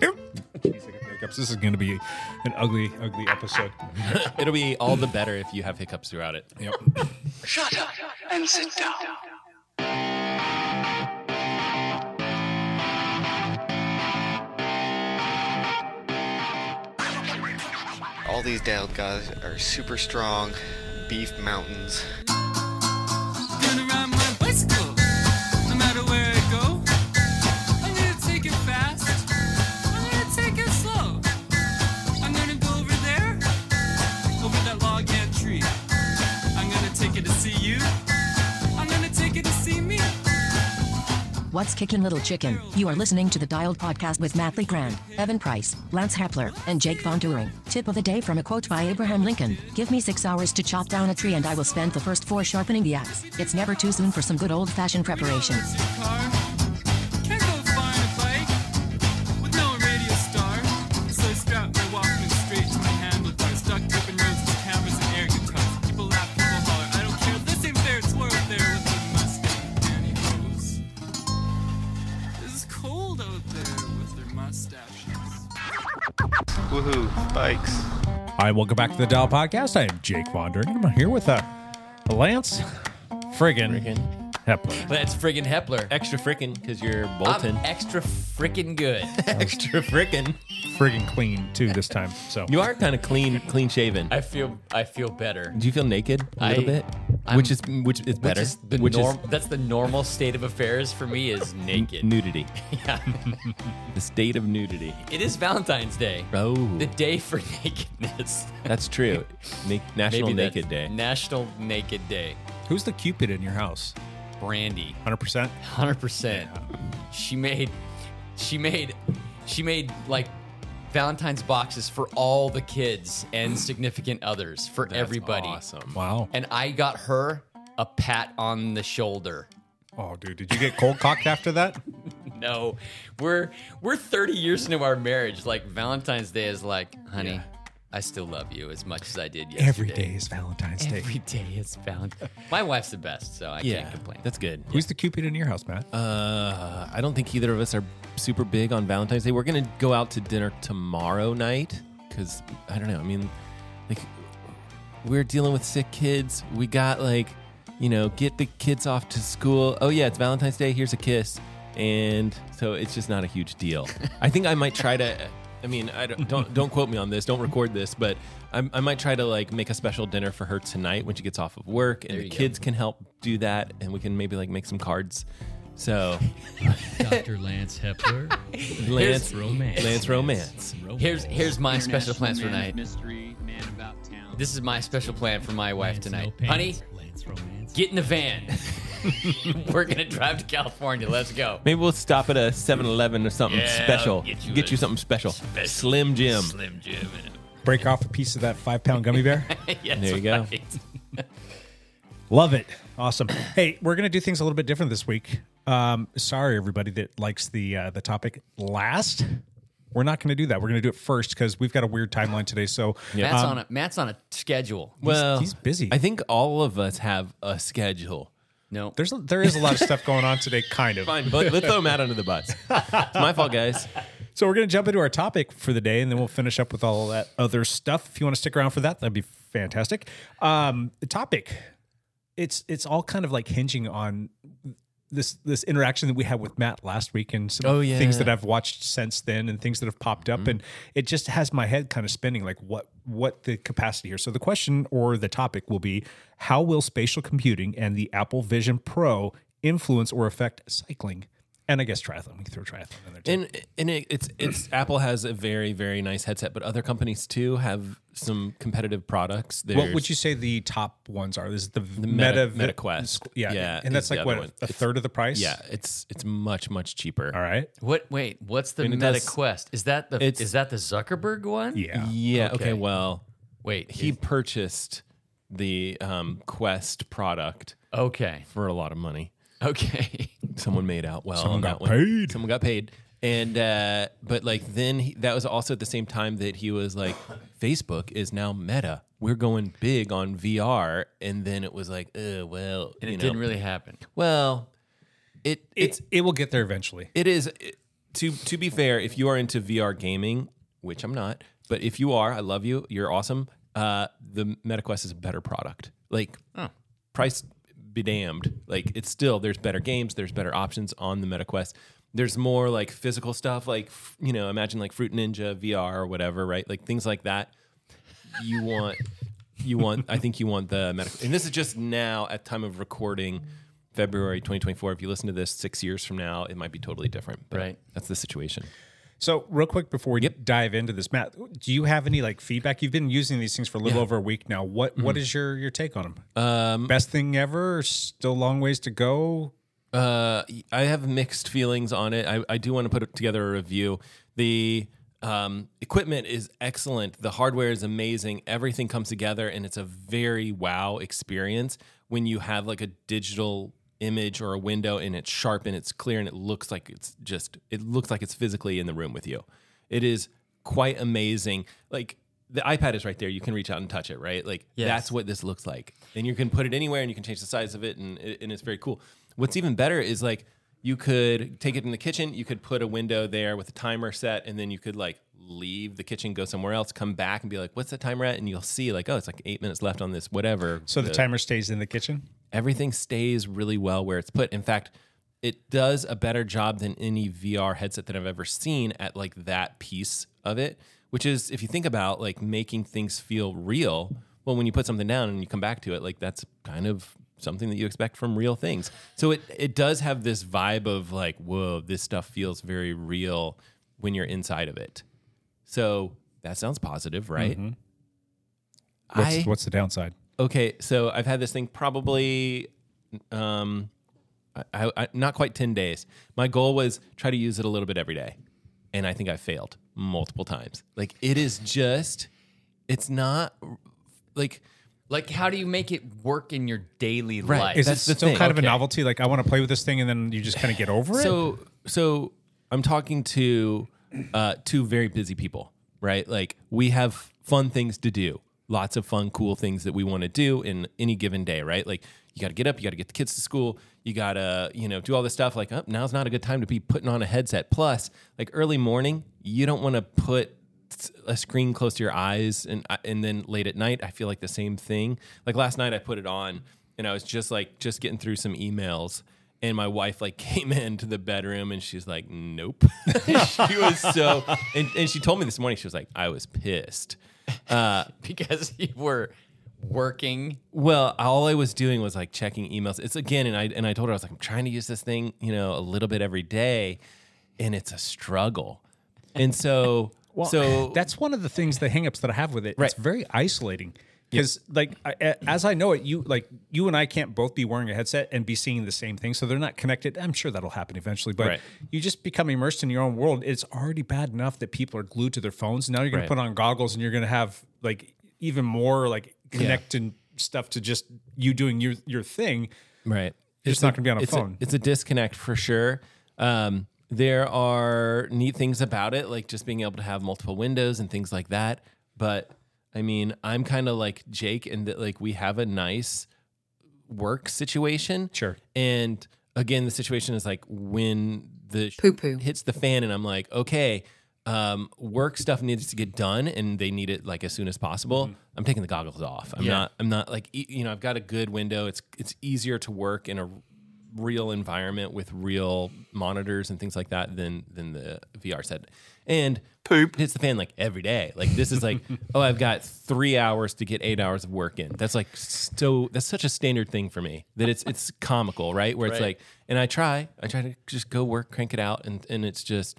hiccups. This is going to be an ugly, ugly episode. It'll be all the better if you have hiccups throughout it. Yep. Shut up and sit down. All these Dale guys are super strong, beef mountains. What's kicking, little chicken? You are listening to the Dialed Podcast with Matt Lee Grand, Evan Price, Lance Hepler, and Jake Von Turing. Tip of the day from a quote by Abraham Lincoln Give me six hours to chop down a tree, and I will spend the first four sharpening the axe. It's never too soon for some good old fashioned preparation. Woohoo, bikes. Hi, welcome back to the Dialed Podcast. I am Jake Wandering. I'm here with uh, Lance Friggin, Friggin. Hepler. That's friggin' Hepler. Extra frickin' because you're Bolton. I'm extra frickin' good. Extra frickin'. Friggin' clean, too, this time. So You are kind of clean, clean shaven. I feel I feel better. Do you feel naked a little I- bit? I'm- which is which is better. Which is the which norm, that's the normal state of affairs for me is naked. nudity. yeah. The state of nudity. It is Valentine's Day. Oh, The day for nakedness. that's true. Na- National Maybe that's Naked Day. National Naked Day. who's the Cupid in your house? Brandy. 100%? Hundred percent. She made, she made, she made like Valentine's boxes for all the kids and significant others for That's everybody. Awesome. Wow. And I got her a pat on the shoulder. Oh, dude, did you get cold cocked after that? No, we're we're 30 years into our marriage. Like Valentine's Day is like, honey, I still love you as much as I did yesterday. Every day is Valentine's Day. Every day is Valentine's. My wife's the best, so I Yeah, can't complain. that's good. Who's the Cupid in your house, Matt? Uh, I don't think either of us are super big on Valentine's Day. We're gonna go out to dinner tomorrow night because I don't know. I mean, like we're dealing with sick kids. We got like, you know, get the kids off to school. Oh yeah, it's Valentine's Day. Here's a kiss, and so it's just not a huge deal. I think I might try to. I mean, I don't don't, don't quote me on this. Don't record this, but I, I might try to like make a special dinner for her tonight when she gets off of work, and There the you go. kids can help do that, and we can maybe like make some cards. So Dr. Lance Hepler. Lance romance. Lance romance. Here's here's my special plans for tonight. Mystery man about town. This is my special plan for my wife Lance tonight, no pants, honey. Lance romance. Get in the van. We're gonna drive to California. Let's go. Maybe we'll stop at a 7-Eleven or something Yeah, special. I'll get you a something special. special Slim Jim. Slim Jim. Break off a piece of that five pound gummy bear? yes, There you go. right. Love it. Awesome. Hey, we're gonna do things a little bit different this week. Um, sorry, everybody that likes the uh, the topic last. We're not going to do that. We're going to do it first because we've got a weird timeline today. So Matt's um, on a Matt's on a schedule. Well, he's busy. I think all of us have a schedule. No, there's a, there is a lot of stuff going on today. Kind of. Fine, but let's throw Matt under the bus. It's my fault, guys. So we're going to jump into our topic for the day, and then we'll finish up with all that other stuff. If you want to stick around for that, that'd be fantastic. Um, the topic, it's it's all kind of like hinging on this this interaction that we had with Matt last week, and some Oh, yeah. things that I've watched since then, and things that have popped up, mm-hmm. and it just has my head kind of spinning. Like what what the capacity here. So the question or the topic will be: How will spatial computing and the Apple Vision Pro influence or affect cycling? And I guess triathlon. We can throw triathlon in there too. And and it, it's it's Apple has a very very nice headset, but other companies too have some competitive products. What would you say the top ones are? This is the, Meta- Meta Meta Quest. Yeah, Yeah, and that's like what one. a It's- third of the price. Yeah, it's it's much much cheaper. All right. what? Wait, what's the And it Meta does- Quest? Is that the It's- is that the Zuckerberg one? Yeah. Yeah. Okay. Okay. well, Wait, he is- purchased the um, Quest product okay, for a lot of money. okay. Someone made out well. Someone on got that one. paid. Someone got paid. And uh, but like then he, that was also at the same time that he was like, Facebook is now Meta. We're going big on VR, and then it was like, uh, well, And it know, didn't really happen. Well, it It's it's it will get there eventually. it is it, to to be fair, if you are into VR gaming, which I'm not, but if you are, I love you. You're awesome. Uh, the MetaQuest is a better product. Like oh. price be damned. Like it's still there's better games, there's better options on the MetaQuest. There's more like physical stuff, like you know, imagine like Fruit Ninja VR or whatever, right? Like things like that. You want, you want. I think you want the Meta. And this is just now at time of recording, February 2024. If you listen to this six years from now, it might be totally different. But Right. That's the situation. So, real quick before we dive into this, Matt, do you have any like feedback? You've been using these things for a little Yeah. over a week now. What what is your your take on them? Um, Best thing ever? Still long ways to go. Uh, I have mixed feelings on it. I, I do want to put together a review. The um, equipment is excellent. The hardware is amazing. Everything comes together, and it's a very wow experience when you have like a digital image or a window and it's sharp and it's clear and it looks like it's just it looks like it's physically in the room with you. It is quite amazing. Like the iPad is right there. You can reach out and touch it, right? Like Yes. that's what this looks like. And you can put it anywhere and you can change the size of it and, and it's very cool. What's even better is like you could take it in the kitchen, you could put a window there with a timer set, and then you could like leave the kitchen, go somewhere else, come back and be like, what's the timer at? And you'll see like, oh, it's like eight minutes left on this, whatever. So the timer stays in the kitchen. everything stays really well where it's put. In fact, it does a better job than any VR headset that I've ever seen at like that piece of it, which is if you think about like making things feel real, well when you put something down and you come back to it, like that's kind of something that you expect from real things. So it it does have this vibe of like, whoa, this stuff feels very real when you're inside of it. So that sounds positive, right? What's I- what's the downside? okay, so I've had this thing probably um I, I, I- not quite 10 days. My goal was try to use it a little bit every day. And I think I failed multiple times. Like it is just it's not like Like, how do you make it work in your daily Right. life? Is That's it still thing. kind of a novelty? Like I want to play with this thing, and then you just kind of get over it. so so I'm talking to uh, two very busy people, right? Like we have fun things to do, lots of fun, cool things that we want to do in any given day, right? Like you got to get up, you got to get the kids to school, you got to you know do all this stuff. Like oh, now's not a good time to be putting on a headset. Plus, like early morning, you don't want to put a screen close to your eyes and and then late at night I feel like the same thing. Like last night I put it on and I was just like just getting through some emails and my wife like came into the bedroom and she's like nope. she was so and, and she told me this morning she was like I was pissed. Uh because you were working. well, all I was doing was like checking emails. It's again, and I and I told her I was like, I'm trying to use this thing, you know, a little bit every day, and it's a struggle. And so, so that's one of the things, the hangups that I have with it. Right. It's very isolating because, like, I, a- as I know it, you like you and I can't both be wearing a headset and be seeing the same thing, so they're not connected. I'm sure that'll happen eventually, but Right. you just become immersed in your own world. It's already bad enough that people are glued to their phones. Now you're going Right. to put on goggles and you're going to have like even more like connecting stuff to just you doing your your thing. Right. It's not gonna be on a it's phone. it's a disconnect for sure. Um, there are neat things about it, like just being able to have multiple windows and things like that. But I mean, I'm kind of like Jake in that like we have a nice work situation. Sure. And again, the situation is like when the Poo poo. hits the fan, and I'm like, okay, um, work stuff needs to get done, and they need it like as soon as possible. I'm taking the goggles off. I'm Yeah. not. I'm not like e- you know. I've got a good window. It's it's easier to work in a real environment with real monitors and things like that than than the VR set. And poop hits the fan like every day. Like this is like, oh, I've got three hours to get eight hours of work in. That's like so. That's such a standard thing for me that it's it's comical, right? Where it's Right. like, and I try, I try to just go work, crank it out, and and it's just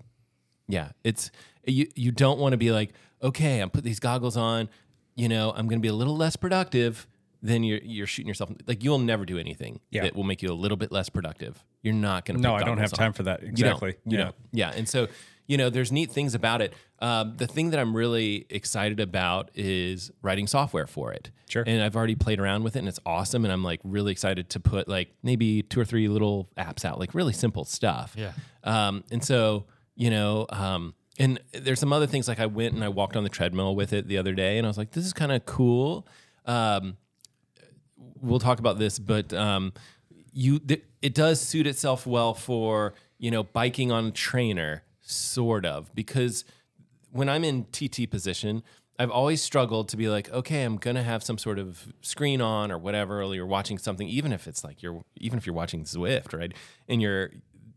yeah, it's you. You don't want to be like, okay, I'm put these goggles on. You know, I'm going to be a little less productive. Then you're you're shooting yourself. Like you'll never do anything Yeah. that will make you a little bit less productive. You're not going to. No, I don't have time for that. You Exactly. don't. You Yeah. don't. Yeah, and so you know, there's neat things about it. Um, the thing that I'm really excited about is writing software for it. Sure. And I've already played around with it, and it's awesome. And I'm like really excited to put like maybe two or three little apps out, like really simple stuff. Yeah. Um, and so, you know, um, and there's some other things like I went and I walked on the treadmill with it the other day, and I was like, this is kind of cool. Um, we'll talk about this, but um, you th- it does suit itself well for you know biking on a trainer, sort of, because when I'm in TT position, I've always struggled to be like, okay, I'm gonna have some sort of screen on or whatever, or you're watching something, even if it's like you're even if you're watching Zwift, right? And you're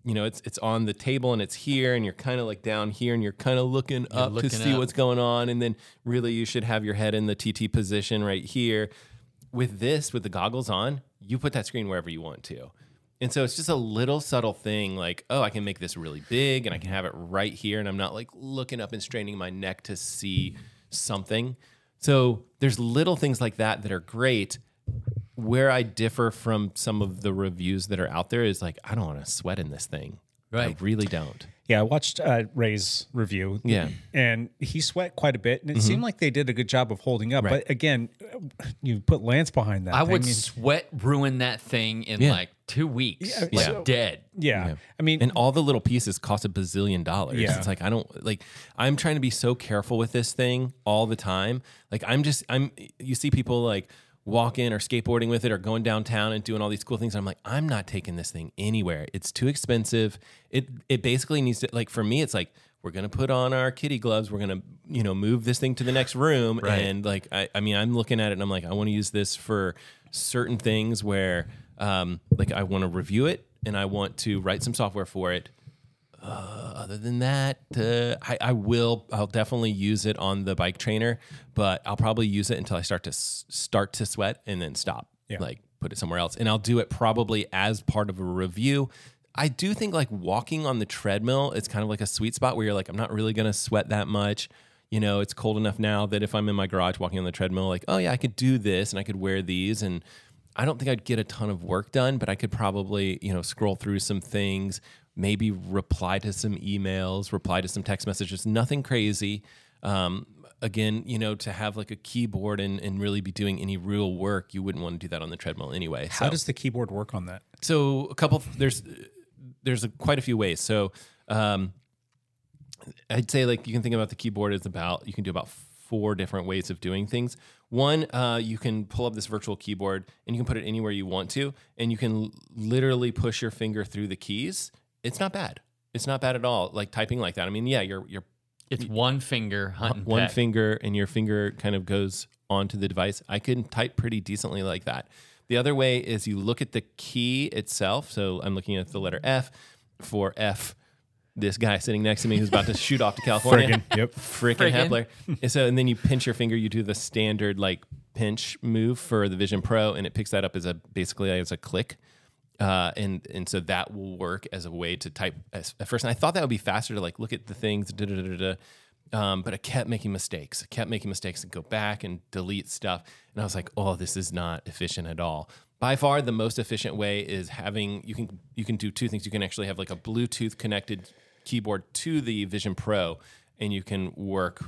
you know, it's it's on the table and it's here and you're kind of like down here and you're kind of looking up looking to see up. what's going on and then really you should have your head in the TT position right here. With this, with the goggles on, you put that screen wherever you want to. And so it's just a little subtle thing like, oh, I can make this really big and I can have it right here. And I'm not like looking up and straining my neck to see something. So there's little things like that that are great. Where I differ from some of the reviews that are out there is like, I don't want to sweat in this thing. Right. I really don't. Yeah, I watched uh, Ray's review. Yeah. and he sweat quite a bit, and it seemed like they did a good job of holding up. Right. But again, you put Lance behind that. I thing, would and- sweat ruin that thing in Yeah. like two weeks. Yeah, like so- dead. yeah. I mean, and all the little pieces cost a bazillion dollars. Yeah. It's like I don't like I'm trying to be so careful with this thing all the time. Like I'm just I'm you see people like walking or skateboarding with it or going downtown and doing all these cool things. I'm like, I'm not taking this thing anywhere. It's too expensive. It it basically needs to like for me, it's like we're gonna put on our kitty gloves. We're gonna you know move this thing to the next room Right. and like I, I mean I'm looking at it and I'm like I want to use this for certain things where um like I want to review it and I want to write some software for it uh, other than that, uh, I, I will. I'll definitely use it on the bike trainer, but I'll probably use it until I start to s- start to sweat and then stop. Yeah. Like put it somewhere else, and I'll do it probably as part of a review. I do think like walking on the treadmill, it's kind of like a sweet spot where you're like, I'm not really gonna sweat that much. You know, it's cold enough now that if I'm in my garage walking on the treadmill, like, oh yeah, I could do this and I could wear these and I don't think I'd get a ton of work done, but I could probably, you know, scroll through some things, maybe reply to some emails, reply to some text messages, nothing crazy. Um, again, you know, to have like a keyboard and, and really be doing any real work, you wouldn't want to do that on the treadmill anyway. how so, does the keyboard work on that? so a couple, there's, there's a, quite a few ways. So, um, I'd say like you can think about the keyboard as about you can do about four different ways of doing things. One, uh, you can pull up this virtual keyboard and you can put it anywhere you want to, and you can literally push your finger through the keys. It's not bad. It's not bad at all. Like typing like that. I mean, yeah, you're you're It's one finger hunting one peck. finger and your finger kind of goes onto the device. I can type pretty decently like that. The other way is you look at the key itself. So I'm looking at the letter F for F. This guy sitting next to me who's about to shoot off to California. Friggin', yep. Frickin' Friggin'. Hepler. And so and then you pinch your finger, you do the standard like pinch move for the Vision Pro, and it picks that up as a basically as a click. Uh, and and so that will work as a way to type as, at first. And I thought that would be faster to like look at the things, da, da, da, da. Um, but I kept making mistakes. I kept making mistakes and go back and delete stuff. And I was like, oh, this is not efficient at all. By far, the most efficient way is having you can you can do two things. You can actually have like a Bluetooth connected keyboard to the Vision Pro, and you can work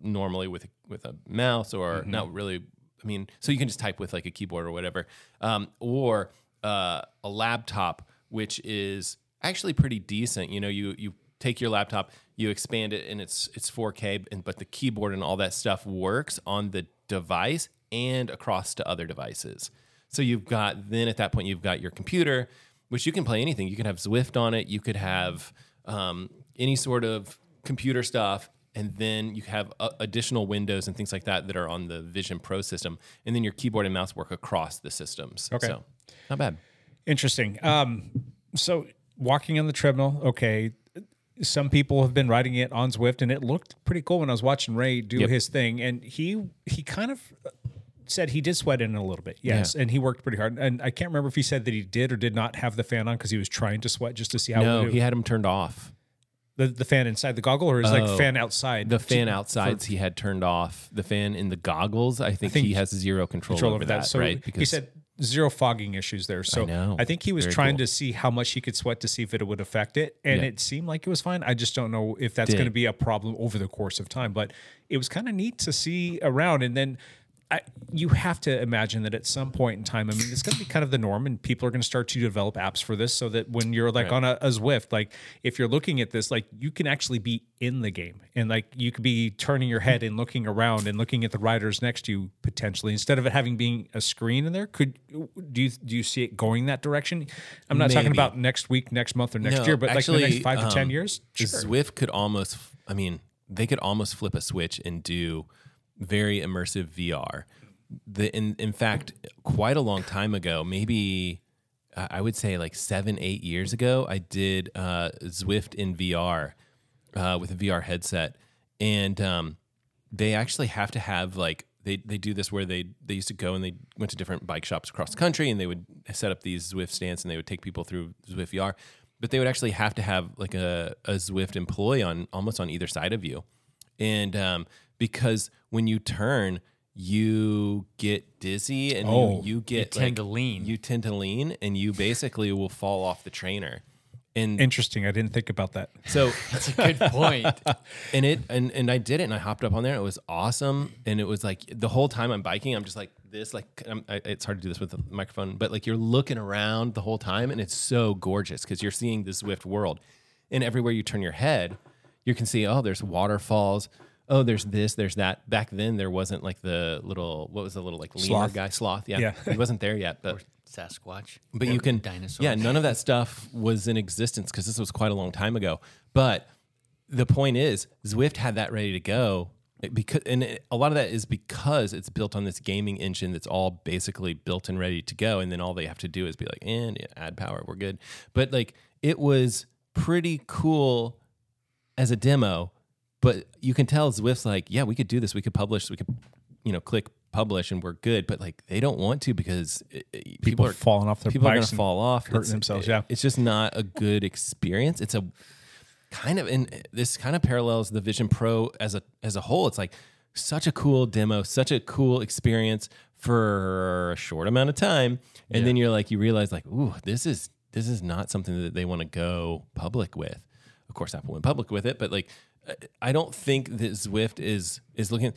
normally with with a mouse or not really. I mean, so you can just type with like a keyboard or whatever, um, or uh, a laptop, which is actually pretty decent. You know, you you take your laptop, you expand it, and it's it's 4K, and but the keyboard and all that stuff works on the device and across to other devices. So you've got then at that point you've got your computer, which you can play anything. You can have Zwift on it. You could have um, any sort of computer stuff, and then you have uh, additional windows and things like that that are on the Vision Pro system, and then your keyboard and mouse work across the systems. Okay. so not bad. Interesting. Um, so walking on the treadmill, okay. Some people have been riding it on Zwift, and it looked pretty cool when I was watching Ray do Yep. his thing. And he he kind of said he did sweat in a little bit, yes, and he worked pretty hard. And I can't remember if he said that he did or did not have the fan on because he was trying to sweat just to see how No, he had him turned off. the the fan inside the goggle, or is Oh. like fan outside The fan outsides he had turned off. The fan in the goggles, I think, think he has zero control, control over over that. So right? he said zero fogging issues there. So know. I think he was Very trying cool. to see how much he could sweat to see if it would affect it, and Yeah. it seemed like it was fine. I just don't know if that's going to be a problem over the course of time. But it was kind of neat to see around, and then. I, you have to imagine that at some point in time, I mean, it's going to be kind of the norm, and people are going to start to develop apps for this, so that when you're like Right. on a, a Zwift, like if you're looking at this, like you can actually be in the game, and like you could be turning your head and looking around and looking at the riders next to you potentially, instead of it having being a screen in there. Could do you do you see it going that direction? I'm not talking about next week, next month, or next No, year, but like the next five to ten um, years. Sure. Zwift could almost, I mean, they could almost flip a switch and do very immersive VR. The in in fact, quite a long time ago, maybe I would say like seven, eight years ago, I did uh, Zwift in VR uh, with a VR headset, and um, they actually have to have like they they do this where they they used to go and they went to different bike shops across the country and they would set up these Zwift stands and they would take people through Zwift VR, but they would actually have to have like a a Zwift employee on almost on either side of you, and um, because when you turn. You get dizzy and Oh. you, you get tend like- to lean. You tend to lean, and you basically will fall off the trainer. And Interesting. I didn't think about that. so That's a good point. and it and and I did it and I hopped up on there and it was awesome and it was like the whole time I'm biking I'm just like this like I'm, I, it's hard to do this with the microphone but like you're looking around the whole time and it's so gorgeous because you're seeing the Zwift world and everywhere you turn your head you can see oh there's waterfalls oh there's this there's that back then there wasn't like the little what was the little like leaner Sloth? guy sloth yeah, Yeah. he wasn't there yet but Sasquatch. but you can dinosaur. Yeah, none of that stuff was in existence because this was quite a long time ago. But the point is, Zwift had that ready to go eh, because, and it- a lot of that is because it's built on this gaming engine that's all basically built and ready to go, and then all they have to do is be like, and yeah, add power, we're good. But like, it was pretty cool as a demo, but you can tell Zwift's like, yeah, we could do this. We could publish. We could, you know, click publish, and we're good. But like, they don't want to because it, it- people, People are falling off their people are going to fall off, hurting It's- themselves, it- yeah. it's just not a good experience. It's a kind of, and uh, this kind of parallels the Vision Pro as a as a whole. It's like such a cool demo, such a cool experience for a short amount of time, and then you're like, you realize like, ooh, this is this is not something that they want to go public with. Of course, Apple went public with it, but like, I- don't think that Zwift is is looking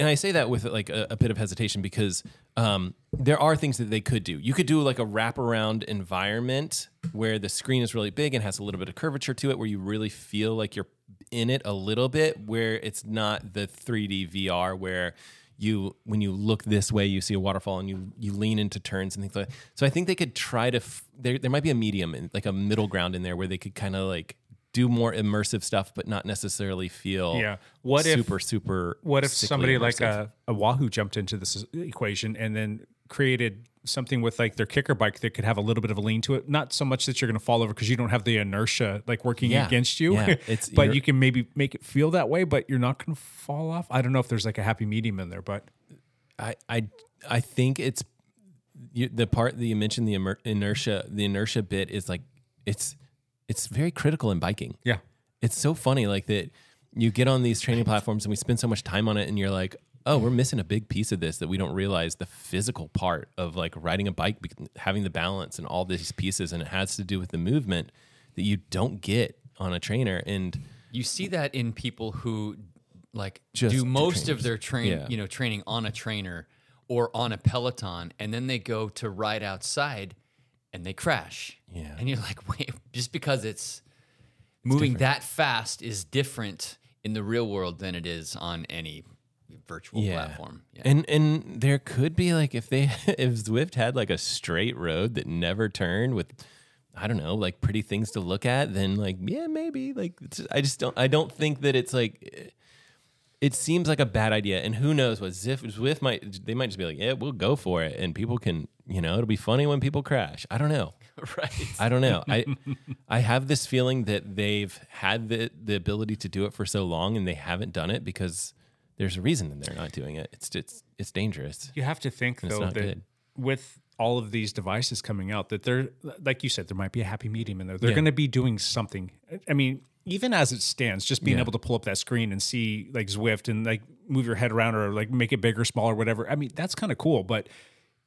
and I say that with like a, a bit of hesitation because um, there are things that they could do. You could do like a wraparound environment where the screen is really big and has a little bit of curvature to it, where you really feel like you're in it a little bit, where it's not the 3D VR where you when you look this way you see a waterfall and you you lean into turns and things like that. So I think they could try to f- there there might be a medium and like a middle ground in there where they could kind of like do more immersive stuff but not necessarily feel Yeah. What if- super super What if somebody like immersive. a, a Wahoo jumped into this equation and then created something with like their kicker bike that could have a little bit of a lean to it? Not so much that you're going to fall over because you don't have the inertia like working Yeah. against you, Yeah. But you can maybe make it feel that way, but you're not going to fall off. I don't know if there's like a happy medium in there, but I I I think it's you, the part that you mentioned the immer- inertia the inertia bit is like it's it's very critical in biking. yeah. It's so funny like that you get on these training platforms and we spend so much time on it and you're like, "Oh, we're missing a big piece of this that we don't realize the physical part of like riding a bike having the balance and all these pieces and it has to do with the movement that you don't get on a trainer and You see that in people who like Just do most of their train, Yeah. you know, training on a trainer or on a Peloton, and then they go to ride outside and they crash. Yeah. and you're like, wait, just because it's moving that fast is different in the real world than it is on any virtual platform. Yeah. And and there could be like if they if Zwift had like a straight road that never turned with I don't know, like pretty things to look at, then like yeah, maybe like it's, I just don't I don't think that it's like eh, it seems like a bad idea. And who knows what Zwift Zwift might they might just be like, "Yeah, we'll go for it." And people can, you know, it'll be funny when people crash. I don't know. right. I don't know. I I have this feeling that they've had the the ability to do it for so long and they haven't done it because there's a reason that they're not doing it. It's it's it's dangerous. You have to think though that good. with all of these devices coming out, that they're like you said, there might be a happy medium in there. They're Yeah. going to be doing something. I mean, even as it stands, just being Yeah. able to pull up that screen and see like Zwift and like move your head around or like make it bigger, smaller, whatever. I mean, that's kind of cool. But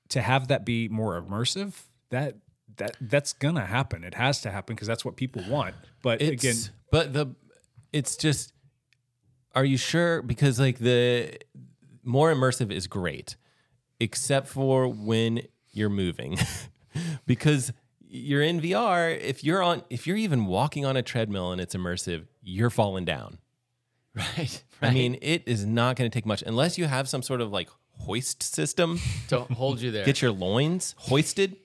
to have that be more immersive, that that that's gonna happen. It has to happen because that's what people want. But It's, again, but the it's just are you sure because like the more immersive is great, except for when you're moving, because you're in VR. If you're on, if you're even walking on a treadmill and it's immersive, you're falling down. Right. I mean, it is not going to take much unless you have some sort of like hoist system. Don't hold you there. Get your loins hoisted.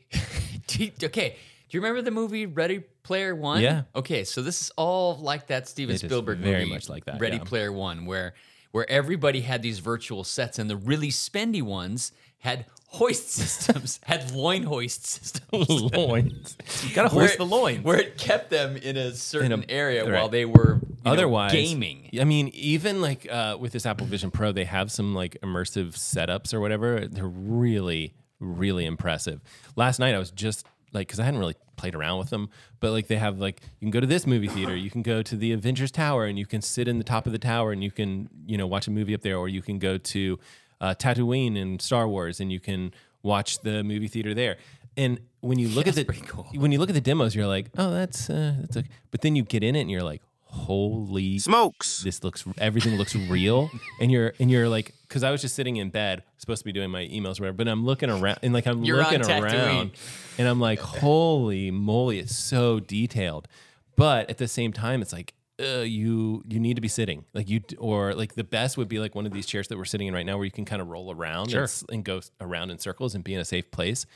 You- okay. Do you remember the movie Ready Player One? Yeah. Okay, so this is all like that Steven It Spielberg very movie, much like that, Ready yeah. Player One, where where everybody had these virtual sets, and the really spendy ones had hoist systems, had loin hoist systems. loins. You got to hoist it- the loins. where it kept them in a certain area right. while they were you know, Otherwise, gaming. I mean, even like uh, with this Apple Vision Pro, they have some like immersive setups or whatever. They're really, really impressive. Last night, I was just like, because I hadn't really played around with them, but like they have like you can go to this movie theater, you can go to the Avengers Tower, and you can sit in the top of the tower, and you can you know watch a movie up there, or you can go to uh, Tatooine in Star Wars, and you can watch the movie theater there. And when you look at the cool. when you look at the demos, you're like, oh, that's uh, that's okay. But then you get in it, and you're like, holy Smokes. this looks everything looks real and you're and you're like because i was just sitting in bed supposed to be doing my emails or whatever but i'm looking around and like i'm You're looking around and i'm like holy moly it's so detailed but at the same time it's like uh, you you need to be sitting like you or like the best would be like one of these chairs that we're sitting in right now where you can kind of roll around and, and go around in circles and be in a safe place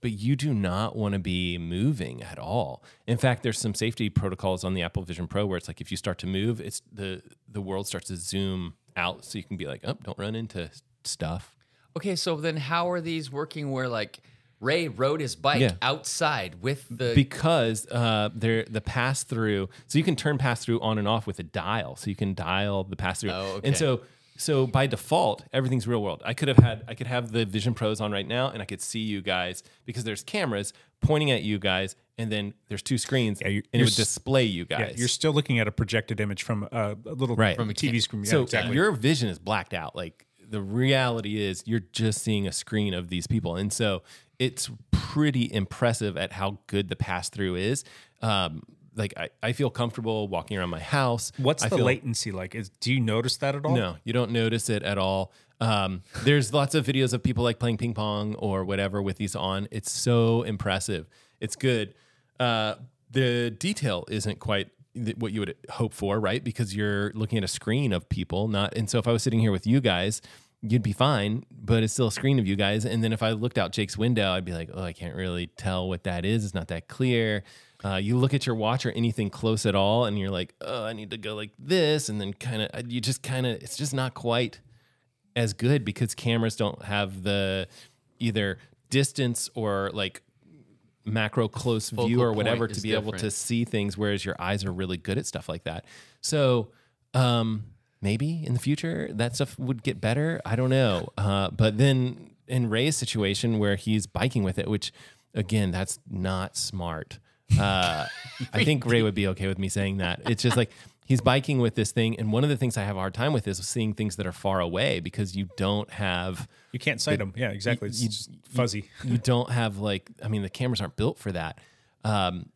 but you do not want to be moving at all. In fact, there's some safety protocols on the Apple Vision Pro where it's like if you start to move, it's the the world starts to zoom out, so you can be like, oh, don't run into stuff. Okay, so then how are these working? Where like Ray rode his bike Yeah. outside with the because uh, they're the pass through. So you can turn pass through on and off with a dial. So you can dial the pass through. Oh, okay. And so so by default, everything's real world. I could have had I could have the Vision Pros on right now, and I could see you guys because there's cameras pointing at you guys, and then there's two screens, you're- and it would display you Yeah, guys. you're still looking at a projected image from a, a little Right. from a TV screen. Yeah, so exactly. your vision is blacked out. Like the reality is you're just seeing a screen of these people. And so it's pretty impressive at how good the pass through is. Um, like I, I feel comfortable walking around my house. What's I the feel- latency like? Is do you notice that at all? No, you don't notice it at all. Um, there's lots of videos of people like playing ping pong or whatever with these on. It's so impressive. It's good. Uh, the detail isn't quite what you would hope for, right? Because you're looking at a screen of people, not. And so if I was sitting here with you guys, you'd be fine, but it's still a screen of you guys. And then if I looked out Jake's window, I'd be like, oh, I can't really tell what that is. It's not that clear. Uh, you look at your watch or anything close at all, and you're like, oh, I need to go like this, and then kind of, you just kind of, it's just not quite as good because cameras don't have the either distance or like macro close view or whatever to be able to see things whereas your eyes are really good at stuff like that so um maybe in the future that stuff would get better i don't know uh but then in ray's situation where he's biking with it which again that's not smart uh i think ray would be okay with me saying that it's just like he's biking with this thing and one of the things i have a hard time with is seeing things that are far away because you don't have you can't sight them. Yeah, exactly. It's you- just fuzzy. you don't have like i mean the cameras aren't built for that um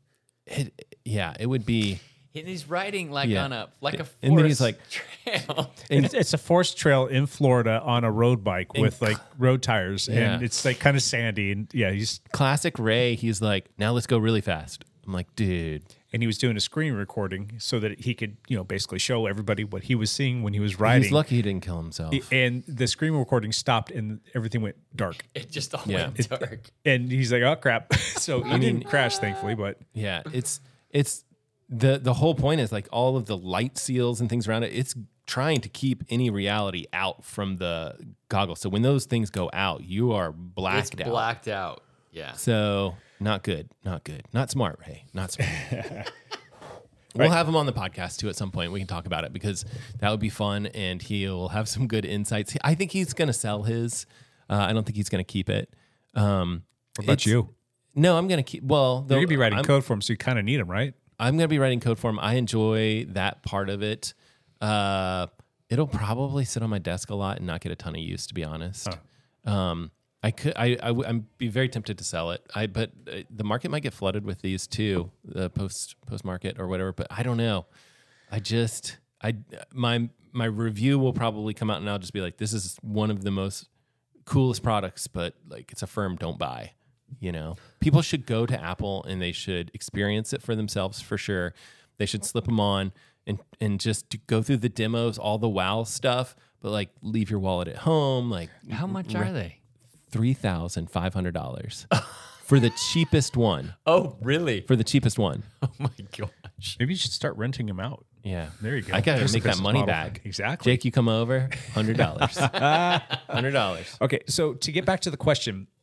it, yeah it would be he's riding like Yeah. on a like a And then he's forest like- trail. it's, it's a forest trail in Florida on a road bike with like road tires, Yeah. and it's like kind of sandy. And yeah, he's classic ray he's like now let's go really fast i'm like dude and he was doing a screen recording so that he could you know basically show everybody what he was seeing when he was riding. he's lucky he didn't kill himself And the screen recording stopped, and everything went dark. It just all Yeah. went dark. And he's like, "Oh crap!" so he didn't crash, thankfully. But yeah it's it's the the whole point is like all of the light seals and things around it it's trying to keep any reality out from the goggles so when those things go out you are blacked It's out blacked out. Yeah. So not good, not good, not smart, Ray, not smart. We'll have him on the podcast too at some point. We can talk about it because that would be fun, and he'll have some good insights. I think he's going to sell his. Uh, I don't think he's going to keep it. Um, what about you? No, I'm going to keep. Well, You're gonna be writing I'm, code for him, so you kind of need him, right? I'm going to be writing code for him. I enjoy that part of it. Uh, it'll probably sit on my desk a lot and not get a ton of use, to be honest. Um, I could, I, I, would- I'm be very tempted to sell it. I, but uh, the market might get flooded with these too, the post, post market or whatever. But I don't know. I just, I my my review will probably come out and I'll just be like, this is one of the most coolest products, but like it's a firm don't buy. You know, people should go to Apple and they should experience it for themselves for sure. They should slip them on and and just go through the demos, all the wow stuff, but like leave your wallet at home. Like How much are they? three thousand five hundred dollars for the cheapest one. Oh, really? For the cheapest one. Oh my gosh. Maybe you should start renting them out. Yeah, There you go. I gotta There's make that money model. back. Exactly. Jake, you come over, hundred dollars. Hundred dollars. Okay, so to get back to the question, is-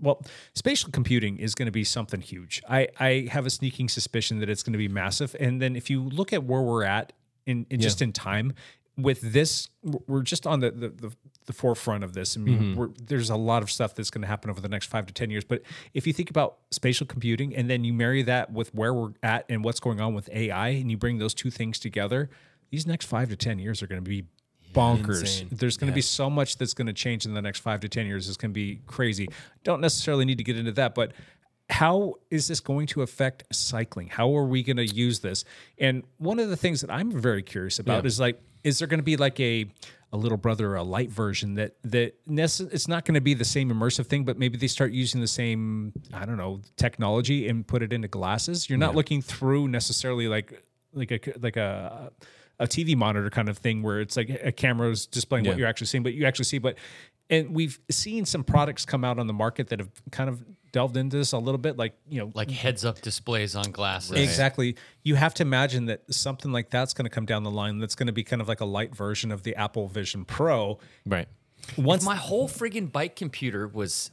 well, spatial computing is going to be something huge. I, I have a sneaking suspicion that it's going to be massive. And then if you look at where we're at in, in just in time with this, we're just on the the, the, the forefront of this. I mean, mm-hmm. we're, there's a lot of stuff that's going to happen over the next five to ten years. But if you think about spatial computing and then you marry that with where we're at and what's going on with AI, and you bring those two things together, these next five to ten years are going to be bonkers. insane. There's going to be so much that's going to change in the next five to 10 years. It's going to be crazy. Don't necessarily need to get into that, but how is this going to affect cycling? How are we going to use this? And one of the things that I'm very curious about Yeah. is like, is there going to be like a a little brother or a light version that that it's not going to be the same immersive thing, but maybe they start using the same I don't know technology and put it into glasses. You're not looking through necessarily like like a like a a TV monitor kind of thing where it's like a camera's displaying what you're actually seeing, but you actually see. But and we've seen some products come out on the market that have kind of delved into this a little bit, like you know, Like heads up displays on glasses. exactly. You have to imagine that something like that's going to come down the line. That's going to be kind of like a light version of the Apple Vision Pro. Right. Once If my whole friggin' bike computer was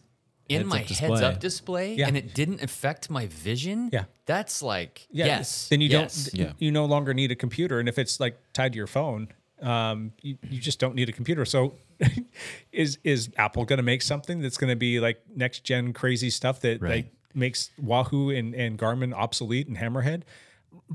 in Heads my up heads up display Yeah. and it didn't affect my vision, Yeah. that's like yeah, yes. then you yes. don't. Yeah. You no longer need a computer, and if it's like tied to your phone, um, you, you just don't need a computer. So, is is Apple going to make something that's going to be like next gen crazy stuff that Right. like makes Wahoo and, and Garmin obsolete and Hammerhead?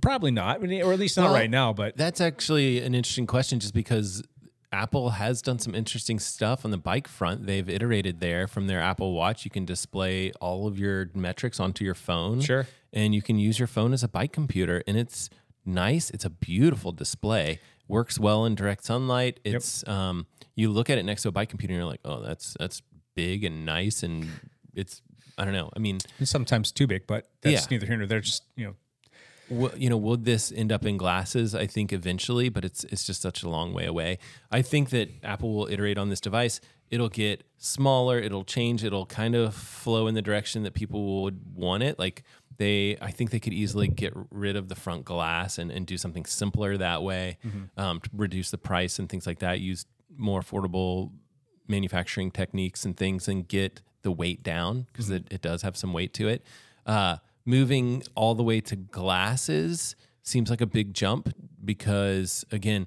Probably not, or at least not Well, right now. But That's actually an interesting question just because Apple has done some interesting stuff on the bike front. They've iterated there from their Apple Watch. You can display all of your metrics onto your phone. Sure. And you can use your phone as a bike computer. And it's nice. It's a beautiful display. Works well in direct sunlight. It's um you look at it next to a bike computer and you're like, oh, that's that's big and nice and it's I don't know. I mean, sometimes too big. But that's Yeah. neither here nor there. Just you know, Well, you know, would this end up in glasses? I think eventually, but it's it's just such a long way away. I think that Apple will iterate on this device. It'll get smaller. It'll change. It'll kind of flow in the direction that people would want it. Like they, I think they could easily get rid of the front glass and, and do something simpler that way, um, to reduce the price and things like that. Use more affordable manufacturing techniques and things and get the weight down because it, it does have some weight to it. Uh, moving all the way to glasses seems like a big jump because, again,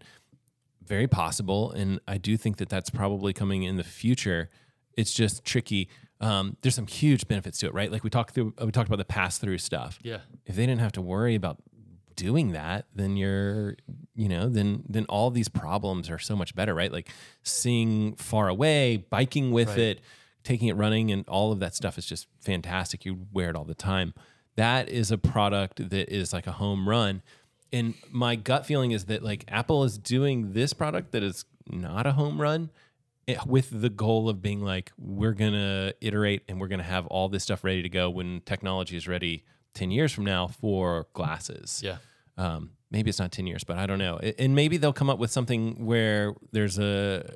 very possible. And I do think that that's probably coming in the future. It's just tricky. Um, there's some huge benefits to it, right? Like we talked through, we talked about the pass through stuff. Yeah. If they didn't have to worry about doing that, then you're, you know, then then all these problems are so much better, right? Like seeing far away, biking with it, taking it running, and all of that stuff is just fantastic. You wear it all the time. That is a product that is like a home run. And my gut feeling is that like Apple is doing this product that is not a home run eh, with the goal of being like we're gonna iterate and we're gonna have all this stuff ready to go when technology is ready 10 years from now for glasses Yeah. um, maybe it's not 10 years but i don't know and maybe they'll come up with something where there's a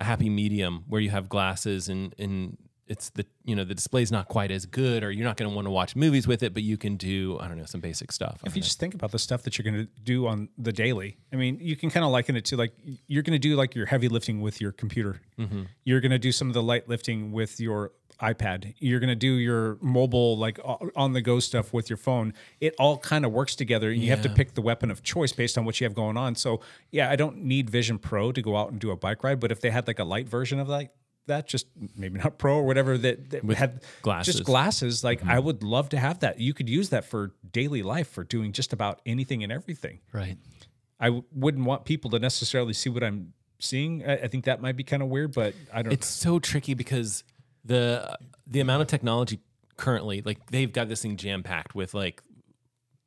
a happy medium where you have glasses and and it's the you know the display's not quite as good or you're not going to want to watch movies with it but you can do i don't know some basic stuff if you know. just think about the stuff that you're going to do on the daily, I mean, you can kind of liken it to like you're going to do like your heavy lifting with your computer. Mm-hmm. You're going to do some of the light lifting with your iPad. You're going to do your mobile, like on the go stuff with your phone. It all kind of works together. and You have to pick the weapon of choice based on what you have going on. So, yeah, I don't need Vision Pro to go out and do a bike ride, but if they had like a light version of like, that just maybe not pro or whatever that, that had glasses. just glasses like i mm-hmm. would love to have that you could use that for daily life for doing just about anything and everything Right. I w- wouldn't want people to necessarily see what I'm seeing. I, I think that might be kind of weird, but I don't. it's so tricky because the the amount of technology currently like they've got this thing jam packed with like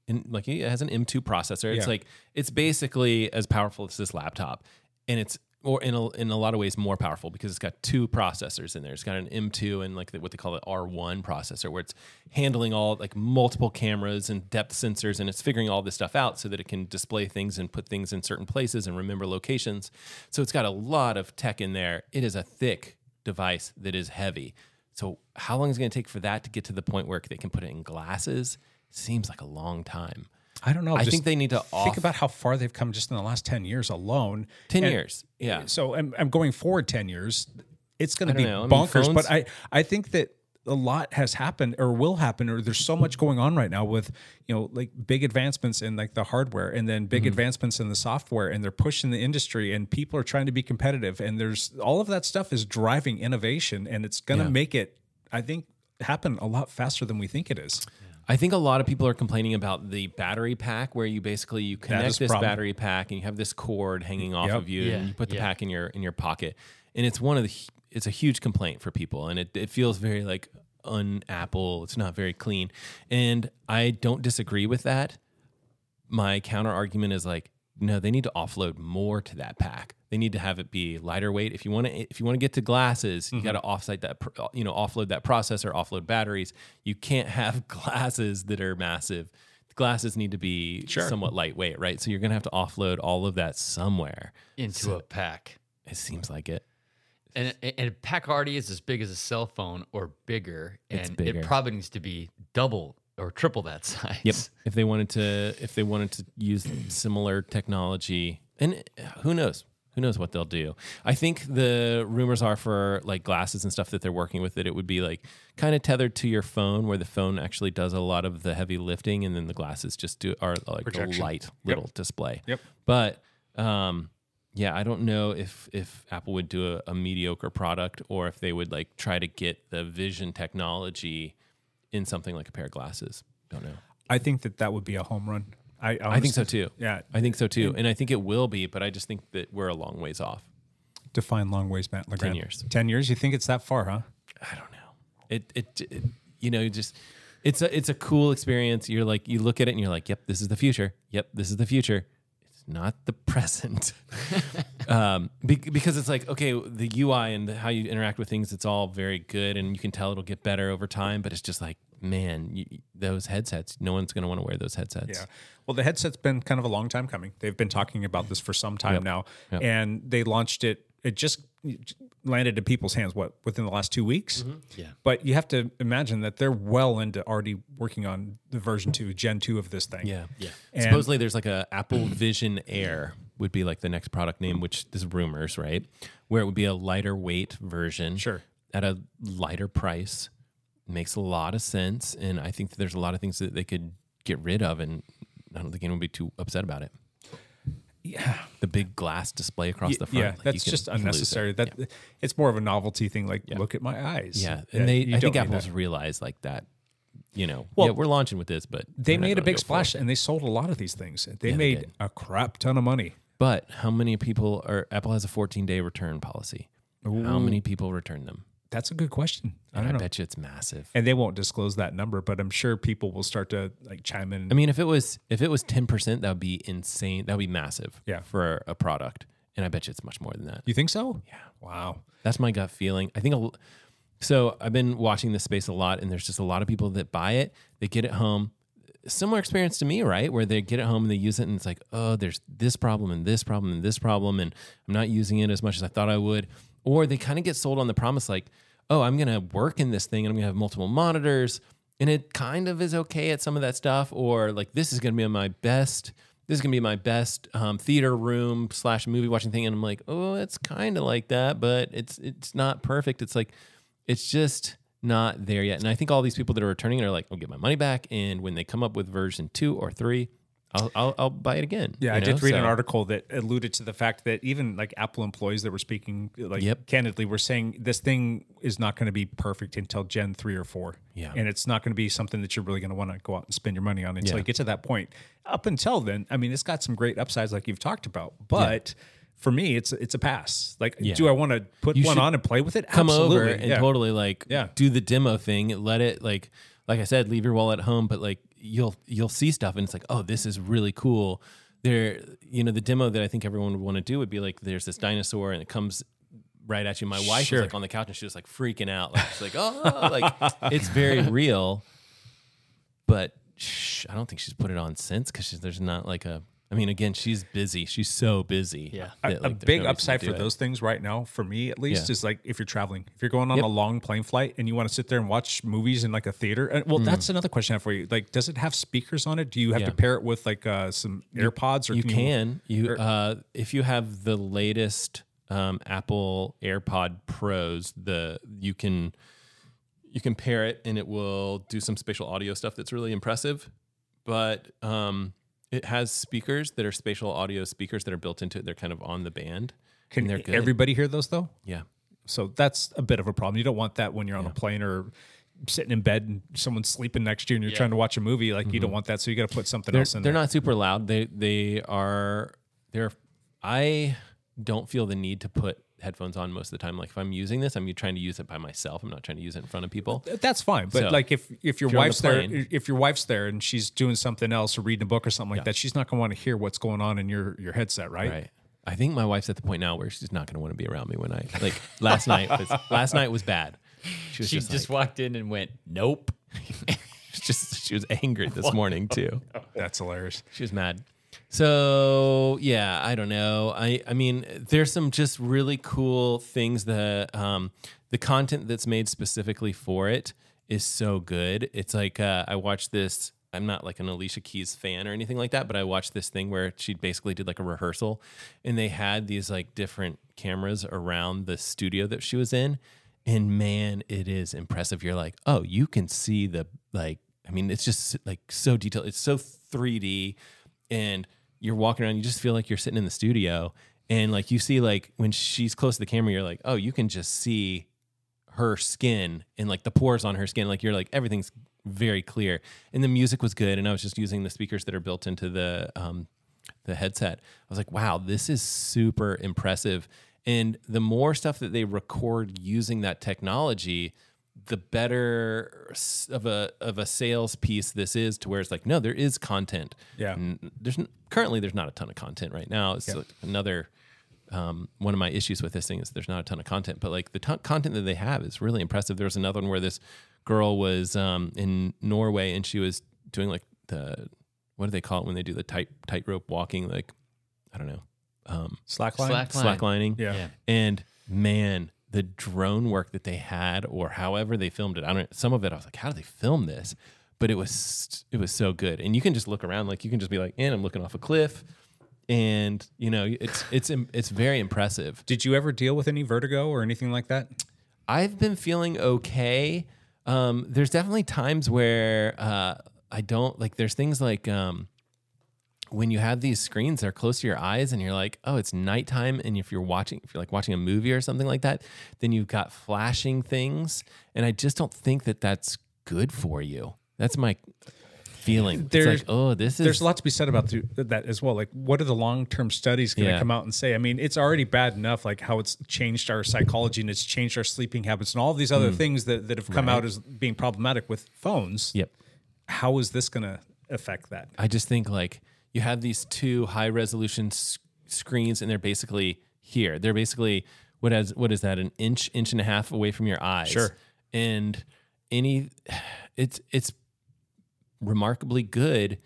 in, like it has an M2 processor. It's Yeah. like it's basically as powerful as this laptop, and it's or in a, in a lot of ways more powerful because it's got two processors in there. It's got an M2 and like the, what they call the R1 processor, where it's handling all like multiple cameras and depth sensors, and it's figuring all this stuff out so that it can display things and put things in certain places and remember locations. So it's got a lot of tech in there. It is a thick device that is heavy. So how long is it going to take for that to get to the point where they can put it in glasses? Seems like a long time. I don't know. I think they need to think off- about how far they've come just in the last ten years alone. 10 And- years. Yeah. So I'm, I'm going forward ten years. It's going to be know. I mean, bonkers. but I I think that a lot has happened or will happen or there's so much going on right now with you know like big advancements in like the hardware and then Mm-hmm. big advancements in the software and they're pushing the industry and people are trying to be competitive and there's all of that stuff is driving innovation and it's going to Yeah. make it i think happen a lot faster than we think it is I think a lot of people are complaining about the battery pack where you basically you connect this problem. battery pack and you have this cord hanging off Yep. of you Yeah, and you put the yeah. pack in your in your pocket. And it's one of the it's a huge complaint for people and it, it feels very like un-apple. It's not very clean. And I don't disagree with that. My counter argument is like no, they need to offload more to that pack. They need to have it be lighter weight. If you want to, if you want to get to glasses, you got to mm-hmm. offsite that, you know, offload that processor, offload batteries. You can't have glasses that are massive. Glasses need to be somewhat lightweight, right? So you're going to have to offload all of that somewhere. into a pack. It seems like it. And, and a pack already is as big as a cell phone or bigger, and bigger. it probably needs to be double or triple that size. Yep. If they wanted to, if they wanted to use similar technology, and who knows, who knows what they'll do. I think the rumors are for like glasses and stuff that they're working with it. It would be like kind of tethered to your phone, where the phone actually does a lot of the heavy lifting, and then the glasses just do are like a light little display. Yep. But um, yeah, I don't know if if Apple would do a, a mediocre product or if they would like try to get the vision technology in something like a pair of glasses. Don't know. i think that that would be a home run i I think so too. yeah I think so too, and I think it will be, but I just think that we're a long ways off. define long ways matt Legrand. years. 10 years you think it's that far huh I don't know. It, it, it you know, just it's a it's a cool experience. You're like you look at it and you're like, yep, this is the future. Yep, this is the future. Not the present. um, be, because it's like okay, the UI and the, how you interact with things, it's all very good, and you can tell it'll get better over time. But it's just like, man, you, those headsets. No one's going to want to wear those headsets. Yeah. Well, the headset's been kind of a long time coming. They've been talking about this for some time Yep. now, Yep. and they launched it. It just landed in people's hands. What within the last two weeks? Mm-hmm. Yeah. But you have to imagine that they're well into already working on the version two, Gen two of this thing. Yeah. Yeah. And- Supposedly there's like a Apple Vision Air would be like the next product name, which is rumors, right? Where it would be a lighter weight version. Sure. At a lighter price. Makes a lot of sense. And I think that there's a lot of things that they could get rid of and I don't think anyone would be too upset about it. Yeah. The big glass display across the front. yeah, like, that's just lose it. unnecessary. That yeah. it's more of a novelty thing. Like, look at my eyes. Yeah. And they I think Apple's that. realized like that, you know, Well, yeah, we're launching with this, but They made a big go for it. splash and they sold a lot of these things. They Yeah, they made did. a crap ton of money. But how many people are Apple has a 14 day return policy? How many people return them? That's a good question. I don't I, bet you it's massive. and they won't disclose that number, but I'm sure people will start to like chime in. I mean, if it was if it was 10 percent, that would be insane. That would be massive. Yeah. For a product, and I bet you it's much more than that. you think so? Yeah. Wow. That's my gut feeling. I think. A, so I've been watching this space a lot, and there's just a lot of people that buy it. They get it home. Similar experience to me, right? Where they get it home and they use it, and it's like, oh, there's this problem and this problem and this problem, and I'm not using it as much as I thought I would. Or they kind of get sold on the promise, like, oh, I'm gonna work in this thing, and I'm gonna have multiple monitors, and it kind of is okay at some of that stuff. Or like, this is gonna be my best. This is gonna be my best um, theater room slash movie watching thing, and I'm like, oh, it's kind of like that, but it's it's not perfect. It's like it's just not there yet. And I think all these people that are returning are like, I'll get my money back. And when they come up with version two or three, I'll I'll, I'll buy it again. Yeah, you I know? did read an article that alluded to the fact that even like Apple employees that were speaking like Yep. candidly were saying this thing is not going to be perfect until Gen 3 or 4. Yeah. And it's not going to be something that you're really going to want to go out and spend your money on until Yeah. you get to that point. Up until then, I mean, it's got some great upsides like you've talked about, but for me, it's it's a pass. Like, Yeah. do I want to put You one on and play with it? come over Absolutely. and yeah. totally like Yeah. do the demo thing. Let it like like I said, leave your wallet at home, but like you'll you'll see stuff and it's like, oh, this is really cool. There, you know, the demo that I think everyone would want to do would be like, there's this dinosaur and it comes right at you. My wife Sure. was like on the couch and she was like freaking out, like she's like, oh, like it's very real. But shh, I don't think she's put it on since because there's not like a. I mean, again, she's busy. She's so busy. Yeah. A, that, like, there's big no upside for it. those things right now, for me at least, Yeah. is like if you're traveling, if you're going on Yep. a long plane flight and you want to sit there and watch movies in like a theater. And, well, that's another question I have for you. Like, does it have speakers on it? Do you have Mm. Yeah. to pair it with like uh, some AirPods or you can can you uh, if you have the latest um, Apple AirPod Pros, the you can you can pair it and it will do some spatial audio stuff that's really impressive. But um, it has speakers that are spatial audio speakers that are built into it. They're kind of on the band. Can and they're good. everybody hear those though? yeah. So that's a bit of a problem. You don't want that when you're on a plane or sitting in bed and someone's sleeping next to you and you're trying to watch a movie. Like you don't want that. So you got to put something Mm-hmm. they're, else in there. they're there. not super loud. They they are they're I don't feel the need to put headphones on most of the time. Like if I'm using this, I'm trying to use it by myself. I'm not trying to use it in front of people. That's fine, but So, like if if your if you're on the wife's there, plane- if your wife's there and she's doing something else or reading a book or something like that, she's not going to want to hear what's going on in your your headset, right? Right. I think my wife's at the point now where she's not going to want to be around me when I like last night. Was, last night was bad. She was She just, just, like, walked in and went, "Nope." just she was angry this morning too. That's hilarious. She was mad. So yeah, I don't know. I I mean, there's some just really cool things that um, the content that's made specifically for it is so good. It's like uh, I watched this. I'm not like an Alicia Keys fan or anything like that, but I watched this thing where she basically did like a rehearsal, and they had these like different cameras around the studio that she was in, and man, it is impressive. You're like, oh, you can see the like. I mean, it's just like so detailed. It's so 3D, and you're walking around. You just feel like you're sitting in the studio, and like you see like when she's close to the camera, you're like, oh, you can just see her skin and like the pores on her skin. Like you're like everything's very clear, and the music was good. And I was just using the speakers that are built into the um, the headset. I was like, wow, this is super impressive. And the more stuff that they record using that technology, the better of a of a sales piece this is to where it's like, no, there is content. Yeah. And there's currently there's not a ton of content right now. It's like another um, one of my issues with this thing is there's not a ton of content, but like the ton content that they have is really impressive. There was another one where this girl was um, in Norway and she was doing like the what do they call it when they do the tight tightrope walking? Like I don't know, um, Slackline. Slack- Line. slacklining. Yeah. Yeah. And man, the drone work that they had, or however they filmed it, I don't. Some of it, I was like, how do they film this? But it was it was so good, and you can just look around, like you can just be like, and I'm looking off a cliff, and you know, it's it's it's very impressive. Did you ever deal with any vertigo or anything like that? I've been feeling okay. Um, there's definitely times where uh, I don't like. There's things like um, when you have these screens, they're close to your eyes, and you're like, oh, it's nighttime. And if you're watching, if you're like watching a movie or something like that, then you've got flashing things, and I just don't think that that's good for you. That's my feeling. It's There's- like, oh, this is There's a lot to be said about th- that as well. Like, what are the long term studies going to Yeah. come out and say? I mean, it's already bad enough, like how it's changed our psychology and it's changed our sleeping habits and all of these other mm. things that, that have come out as being problematic with phones. Yep. How is this going to affect that? I just think like you have these two high resolution s- screens, and they're basically here. They're basically what has what is that an inch, inch and a half away from your eyes. Sure. And any, it's it's remarkably good,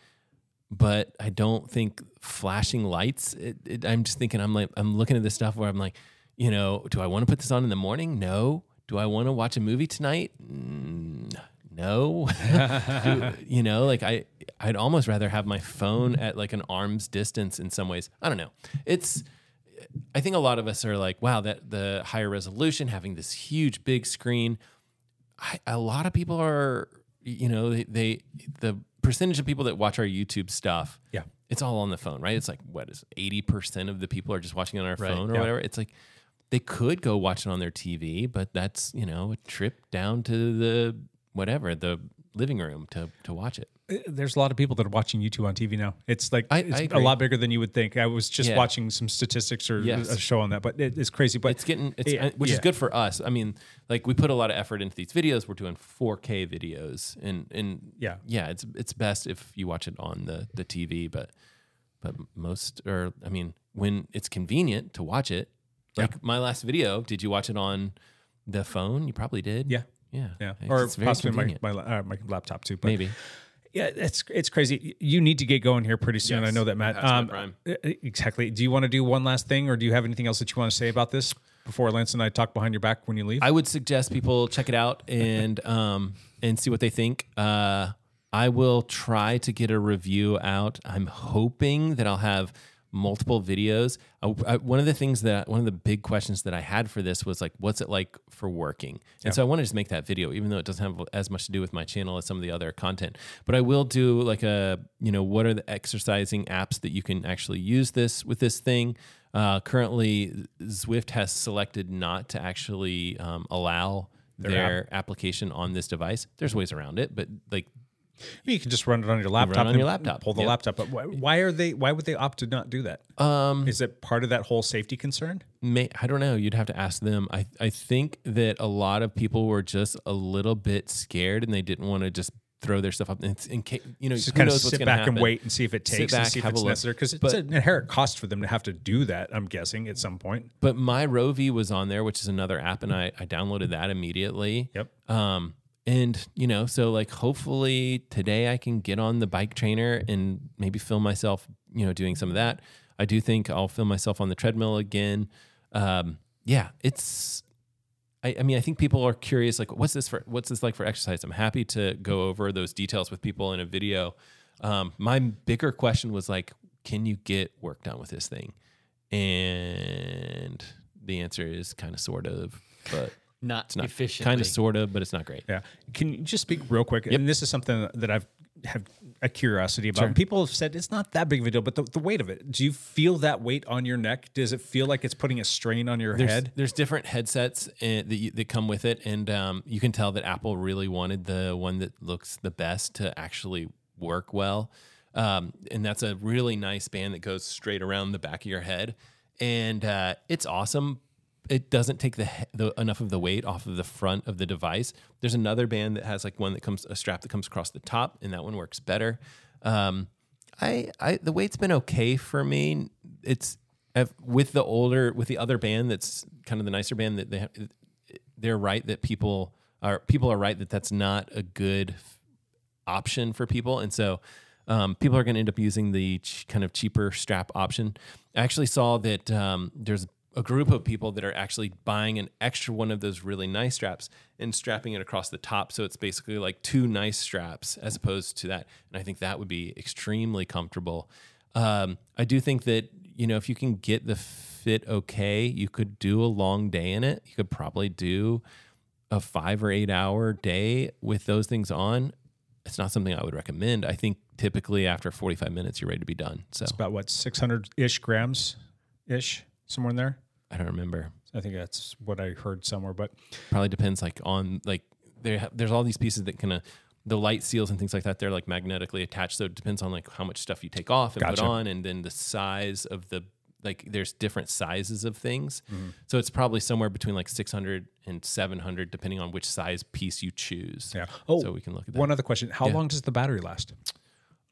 but I don't think flashing lights. It, it, I'm just thinking I'm like I'm looking at this stuff where I'm like, you know, do I want to put this on in the morning? No. Do I want to watch a movie tonight? Mm, no. You know, like I I'd almost rather have my phone at like an arm's distance in some ways. I don't know. It's I think a lot of us are like, wow, that the higher resolution, having this huge big screen. I, a lot of people are, you know, they, they the percentage of people that watch our YouTube stuff, Yeah. it's all on the phone, right? It's like what is eighty percent of the people are just watching on our Right, phone or yeah. whatever. It's like they could go watch it on their TV, but that's you know a trip down to the whatever the living room to to watch it. There's a lot of people that are watching YouTube on TV now. It's like I- it's I a lot bigger than you would think. I was just Yeah. watching some statistics or Yes. a show on that, but it, it's crazy. But it's getting it's Yeah, uh, which is good for us. I mean, like we put a lot of effort into these videos. We're doing 4K videos, and and Yeah. yeah, it's it's best if you watch it on the the TV. But but most or I mean, when it's convenient to watch it, like my last video, did you watch it on the phone? You probably did. Yeah. Yeah, Yeah, It's- or it's possibly my my, uh, my laptop too. But maybe. yeah, it's it's crazy. You need to get going here pretty soon. I know that, Matt. past my prime. uh, exactly. Do you want to do one last thing, or do you have anything else that you want to say about this before Lance and I talk behind your back when you leave? I would suggest people check it out and um and see what they think. Uh, I will try to get a review out. I'm hoping that I'll have multiple videos. I, I- one of the things that one of the big questions that I had for this was like, what's it like for working? And so I want to just make that video, even though it doesn't have as much to do with my channel as some of the other content. But I will do like a, you know, what are the exercising apps that you can actually use this with this thing? Uh, currently, Zwift has selected not to actually um, allow their, application on this device. There's ways around it, but like you can just run it on your run laptop. on your laptop, Pull the yep. laptop. But why, why are they? Why would they opt to not do that? Um, Is it part of that whole safety concern? may, I don't know. You'd have to ask them. I, I think that a lot of people were just a little bit scared and they didn't want to just throw their stuff up. In, in case, you know, Just kind of sit back happen. and wait and see if it takes and see if it's necessary because it's an inherent cost for them to have to do that. I'm guessing at some point. But my Rouvy was on there, which is another app, and I, I downloaded that immediately. Yep. Um, and you know, so like hopefully today I can get on the bike trainer and maybe film myself, you know, doing some of that. I do think I'll film myself on the treadmill again. Um, yeah, it's. I, I mean, I think people are curious, like, what's this for? What's this like for exercise? I'm happy to go over those details with people in a video. Um, my bigger question was like, can you get work done with this thing? And the answer is kind of, sort of, but Not it's not efficiently. kind of, sort of, but it's not great. Yeah. Can you just speak real quick? And this is something that I've have a curiosity about. Sure. People have said it's not that big of a deal, but the, the weight of it. Do you feel that weight on your neck? Does it feel like it's putting a strain on your There's, head? there's different headsets uh, that, you, that come with it, and um, you can tell that Apple really wanted the one that looks the best to actually work well. Um, and that's a really nice band that goes straight around the back of your head, and uh, it's awesome. It doesn't take the, the enough of the weight off of the front of the device. There's another band that has like one that comes a strap that comes across the top, and that one works better. Um, I, I the weight's been okay for me. It's I've, with the older with the other band that's kind of the nicer band that they have, they're right that people are people are right that that's not a good option for people, and so um, people are going to end up using the ch- kind of cheaper strap option. I actually saw that um, there's a group of people that are actually buying an extra one of those really nice straps and strapping it across the top, so it's basically like two nice straps as opposed to that. And I think that would be extremely comfortable. Um, I do think that you know if you can get the fit okay, you could do a long day in it. You could probably do a five or eight hour day with those things on. It's not something I would recommend. I think typically after 45 minutes, you're ready to be done. So it's About what, 600 ish grams ish, somewhere in there? I don't remember. I think that's what I heard somewhere. But Probably depends like on like there. ha- There's all these pieces that kind of the light seals and things like that. They're like magnetically attached, so it depends on like how much stuff you take off and put on, and then the size of the like. There's different sizes of things, Mm-hmm. so it's probably somewhere between like 600 and 700, depending on which size piece you choose. yeah. Oh, so we can look at that. One other question. How Yeah. long does the battery last?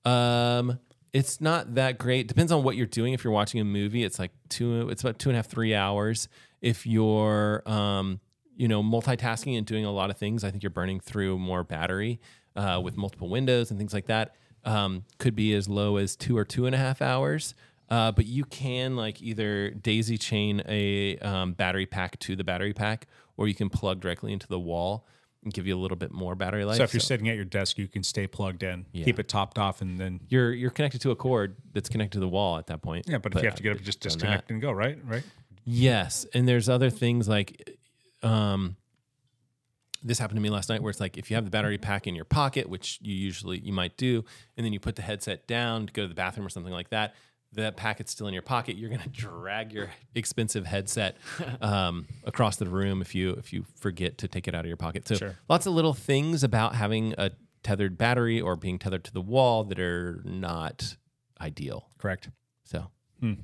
Um, it's not that great. Depends on what you're doing. If you're watching a movie, it's like two. It's about two and a half, three hours. If you're, um, you know, multitasking and doing a lot of things, I think you're burning through more battery uh, with multiple windows and things like that. Um, could be as low as two or two and a half hours. Uh, but you can like either daisy chain a um, battery pack to the battery pack, or you can plug directly into the wall give you a little bit more battery life. So if you're sitting at your desk, you can stay plugged in, keep it topped off, and then you're you're connected to a cord that's connected to the wall at that point. yeah. But if you have to get up, just that. disconnect and go. Right. Right. Yes, and there's other things like, um, this happened to me last night where it's like if you have the battery pack in your pocket, which you usually you might do, and then you put the headset down to go to the bathroom or something like that. That packet's still in your pocket. You're gonna drag your expensive headset um, across the room if you if you forget to take it out of your pocket. So Sure. lots of little things about having a tethered battery or being tethered to the wall that are not ideal. Correct. So Do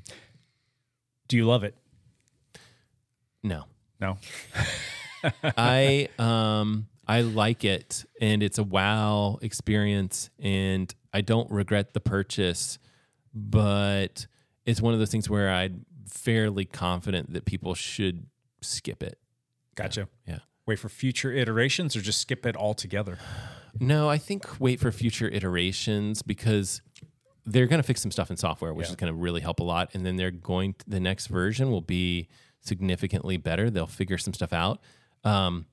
you love it? no. No. I um I like it and it's a wow experience and I don't regret the purchase, but it's one of those things where I'm fairly confident that people should skip it. Gotcha. Yeah. Wait for future iterations or just skip it altogether? No, I think wait for future iterations because they're going to fix some stuff in software, which Yeah. is going to really help a lot. And then they're going. To, the next version will be significantly better. They'll figure some stuff out. Um,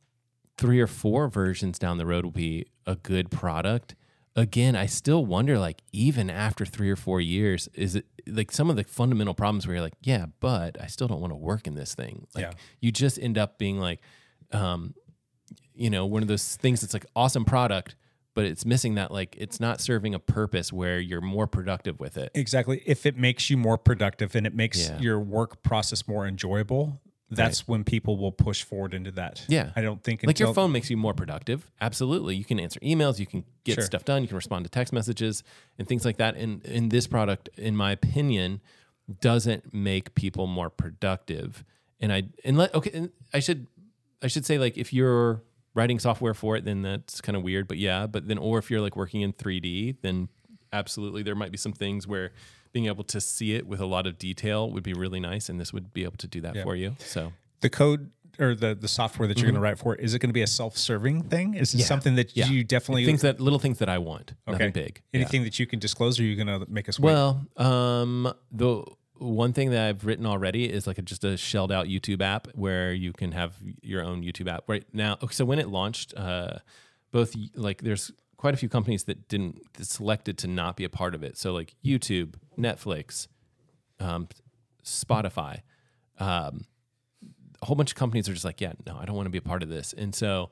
three or four versions down the road will be a good product. Again, I still wonder, like, even after three or four years, is it like some of the fundamental problems where you're like, yeah, but I still don't want to work in this thing. Like, Yeah. you just end up being like, um, you know, one of those things that's like awesome product, but it's missing that like it's not serving a purpose where you're more productive with it. Exactly. If it makes you more productive and it makes Yeah. your work process more enjoyable, that's when people will push forward into that. Yeah. I don't think Like your phone makes you more productive. Absolutely. You can answer emails, you can get Sure. stuff done, you can respond to text messages and things like that. And in this product, in my opinion, doesn't make people more productive. And I and let okay, and I should I should say like if you're writing software for it, then that's kind of weird. But yeah, but then or if you're like working in 3D, then absolutely there might be some things where being able to see it with a lot of detail would be really nice, and this would be able to do that Yeah. for you. So the code or the the software that you're going to write for is it going to be a self-serving thing? Is it Mm-hmm. Yeah. something that Yeah. you definitely things that little things that I want, nothing big. Yeah. Anything that you can disclose, or are you going to make us wait? Well, um, the one thing that I've written already is like a, just a shelled out YouTube app where you can have your own YouTube app right now. Okay, so when it launched, uh, both like there's quite a few companies that didn't that selected to not be a part of it. So like YouTube, Netflix, um, Spotify, um, a whole bunch of companies are just like, yeah, no, I don't want to be a part of this. And so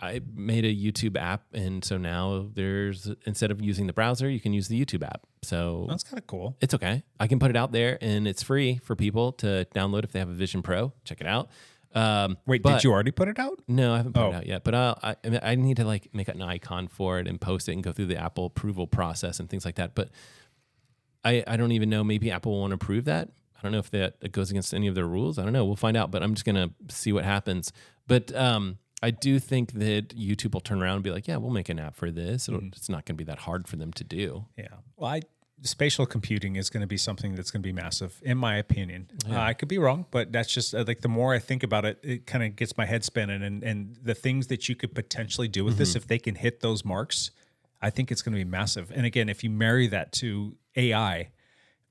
I made a YouTube app, and so now there's instead of using the browser, you can use the YouTube app. So that's kind of cool. it's okay. I can put it out there, and it's free for people to download if they have a Vision Pro. Check it out. Um, Wait, but- did you already put it out? No, I haven't put Oh. it out yet. But I'll, I, I mean, I need to like make an icon for it and post it and go through the Apple approval process and things like that. But I, I don't even know. Maybe Apple won't approve that. I don't know if that it goes against any of their rules. I don't know. We'll find out. But I'm just gonna see what happens. But um, I do think that YouTube will turn around and be like, yeah, we'll make an app for this. It'll, It's not going to be that hard for them to do. Yeah. Well, I spatial computing is going to be something that's going to be massive, in my opinion. Uh, I could be wrong, but that's just uh, like the more I think about it, it kind of gets my head spinning. And and the things that you could potentially do with this, if they can hit those marks, I think it's going to be massive. And again, if you marry that to AI,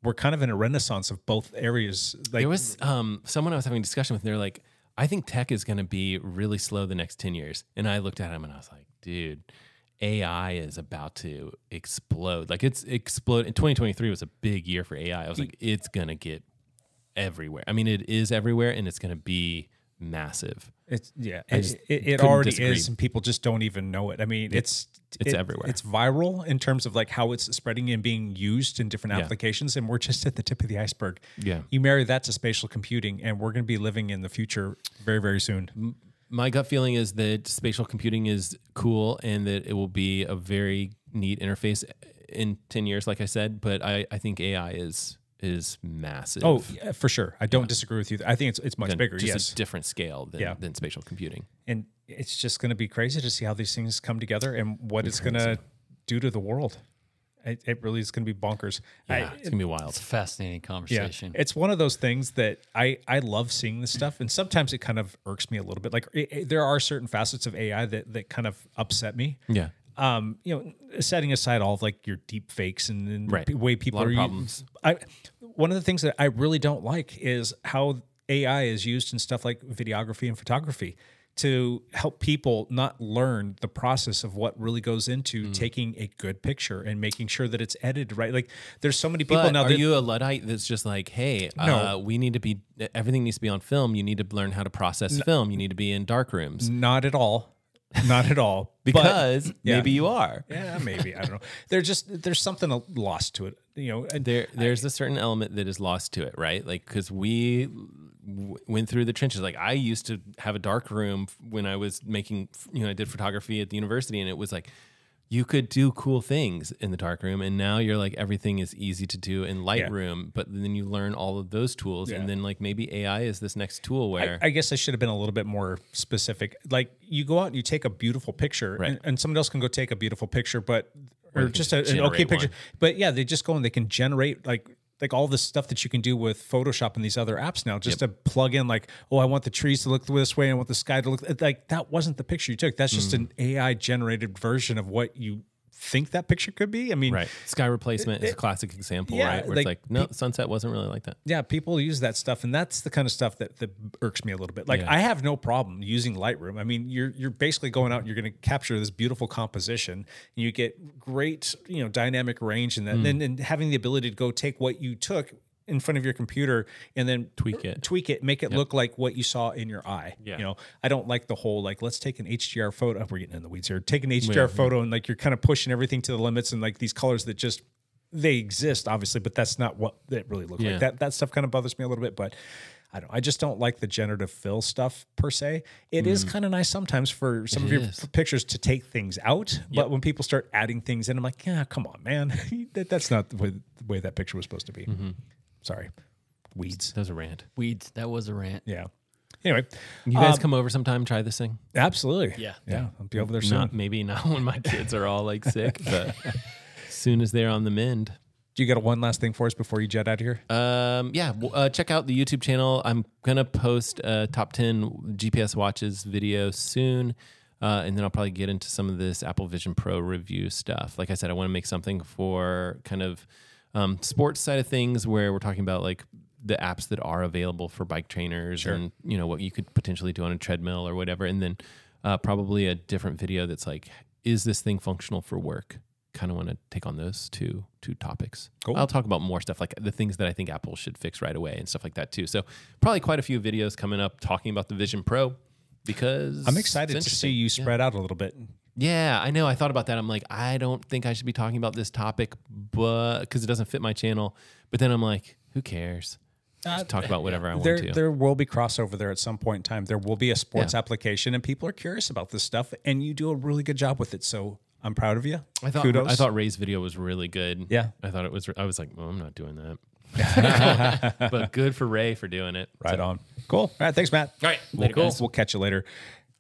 we're kind of in a renaissance of both areas. Like there was um, someone I was having a discussion with, and they're like, I think tech is going to be really slow the next 10 years. And I looked at him and I was like, dude, AI is about to explode. Like it's explode. In 2023 was a big year for AI. I was like, it's going to get everywhere. I mean, it is everywhere and it's going to be massive. It's yeah, it, it, it already disagree. is, and people just don't even know it. I mean, it's it's it- everywhere. It's viral in terms of like how it's spreading and being used in different Yeah. applications, and we're just at the tip of the iceberg. Yeah. you marry that to spatial computing, and we're going to be living in the future very, very soon. My gut feeling is that spatial computing is cool and that it will be a very neat interface in 10 years like i said but i, I think ai is is massive Oh, yeah, for sure. I don't disagree with you. I think it's it's much Than- bigger. just Yes, a different scale than, Yeah. than spatial computing and it's just going to be crazy to see how these things come together and what it's going to do to the world. It, it really is going to be bonkers. I- yeah it's gonna be wild It's a fascinating conversation. Yeah, it's one of those things that I I love seeing this stuff, and sometimes it kind of irks me a little bit. Like it, it- there are certain facets of AI that that kind of upset me. yeah Um, you know, setting aside all of like your deep fakes and, and Right. the way people A lot are of u- problems. I one of the things that I really don't like is how AI is used in stuff like videography and photography to help people not learn the process of what really goes into Mm. taking a good picture and making sure that it's edited right. Like there's so many people but now are that you a luddite that's just like hey No. uh, we need to be everything needs to be on film you need to learn how to process film you need to be in dark rooms Not at all. Not at all. But- because yeah. maybe you are yeah, maybe I don't know. There's just there's something lost to it. You know, and there there's a certain element that is lost to it right like because we w- went through the trenches like i used to have a dark room when i was making you know i did photography at the university and it was like you could do cool things in the dark room and now you're like everything is easy to do in lightroom but then you learn all of those tools Yeah. and then like maybe ai is this next tool where I, I guess I should have been a little bit more specific. Like you go out and you take a beautiful picture, Right. and, and someone else can go take a beautiful picture, but or, they just a, an okay picture. one. But yeah, they just go and they can generate like like all the stuff that you can do with Photoshop and these other apps now, just to plug in like, oh, I want the trees to look this way, I want the sky to look like that. Wasn't the picture you took? That's just Mm. an AI generated version of what you think that picture could be. I mean, right sky replacement is a classic example yeah, right where like, it's like no sunset wasn't really like that yeah, people use that stuff, and that's the kind of stuff that, that irks me a little bit. Like, Yeah. I have no problem using Lightroom. I mean, you're you're basically going out and you're going to capture this beautiful composition, and you get great, you know, dynamic range, and then Mm. and, and having the ability to go take what you took in front of your computer and then Tweak it. tweak it, make it look like what you saw in your eye. Yeah. You know, I don't like the whole like let's take an HDR photo. We're getting in the weeds here. Take an HDR Yeah. photo and like you're kind of pushing everything to the limits and like these colors that just they exist obviously, but that's not what it really looks Yeah. like. That that stuff kind of bothers me a little bit, but I don't. I just don't like the generative fill stuff per se. It is kind of nice sometimes for some of your Mm. is. pictures to take things out, but when people start adding things in, I'm like, yeah, come on, man, that, that's not the way, the way that picture was supposed to be. Mm-hmm. Sorry, weeds. that was a rant Weeds. That was a rant. Yeah. Anyway, you guys um, come over sometime try this thing absolutely. Yeah. yeah. I'll be over there soon. not maybe not when my kids are all like sick but as soon as they're on the mend Do you got a one last thing for us before you jet out of here? Um, yeah, w- uh, check out the YouTube channel. I'm gonna post a top ten GPS watches video soon, uh, and then I'll probably get into some of this Apple Vision Pro review stuff. Like I said, I want to make something for kind of um, sports side of things where we're talking about like the apps that are available for bike trainers and you know what you could potentially do on a treadmill or whatever, and then uh, probably a different video that's like, is this thing functional for work? Kind of want to take on those two two topics. Cool. I'll talk about more stuff like the things that I think Apple should fix right away and stuff like that too. So probably quite a few videos coming up talking about the Vision Pro because I'm excited to see you Yeah. spread out a little bit. Yeah, I know. I thought about that. I'm like, I don't think I should be talking about this topic, but because it doesn't fit my channel. But then I'm like, who cares? Just talk about whatever I want there, to. there will be crossover there at some point in time. There will be a sports Yeah. application, and people are curious about this stuff, and you do a really good job with it. So I'm proud of you. I thought Kudos. I thought Ray's video was really good. Yeah. I thought it was. I was like, well, I'm not doing that. but good for Ray for doing it. right on. Cool. All right. Thanks, Matt. All right, We'll, later, guys. we'll catch you later.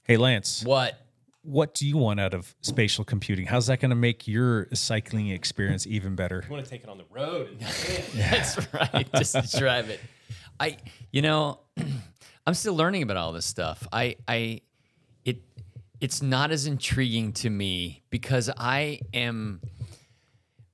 Hey, Lance, What? What do you want out of spatial computing? How's that going to make your cycling experience even better? You want to take it on the road. And That's right. Just drive it. I, you know, I'm still learning about all this stuff. I, I, it, it's not as intriguing to me because I am,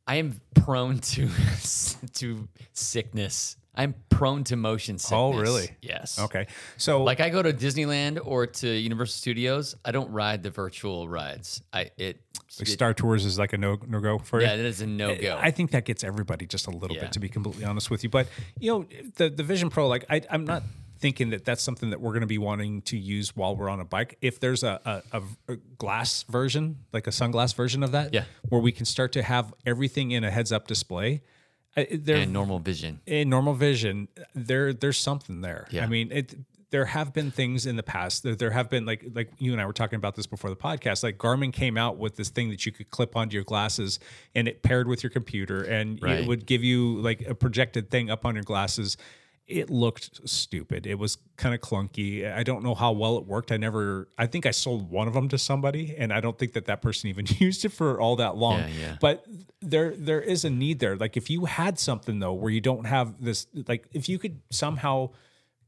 I am prone to, to sickness. I'm prone to motion sickness. Oh, really? Yes. Okay. So, Like I go to Disneyland or to Universal Studios, I don't ride the virtual rides. I it, like it- Star Tours is like a no no go for you. yeah, it is a no go. I think that gets everybody just a little Yeah. bit, to be completely honest with you. But you know, the the Vision Pro, like I, I'm not thinking that that's something that we're going to be wanting to use while we're on a bike. If there's a, a, a, a glass version, like a sunglass version of that, Yeah. where we can start to have everything in a heads up display. There, and normal vision. in normal vision, there there's something there. Yeah. I mean, it there have been things in the past. There, there have been like like you and I were talking about this before the podcast. Like Garmin came out with this thing that you could clip onto your glasses and it paired with your computer and it would give you like a projected thing up on your glasses. It looked stupid. It was kind of clunky. I don't know how well it worked. I never. I think I sold one of them to somebody, and I don't think that that person even used it for all that long. Yeah, yeah. But there there is a need there. Like if you had something though where you don't have this like if you could somehow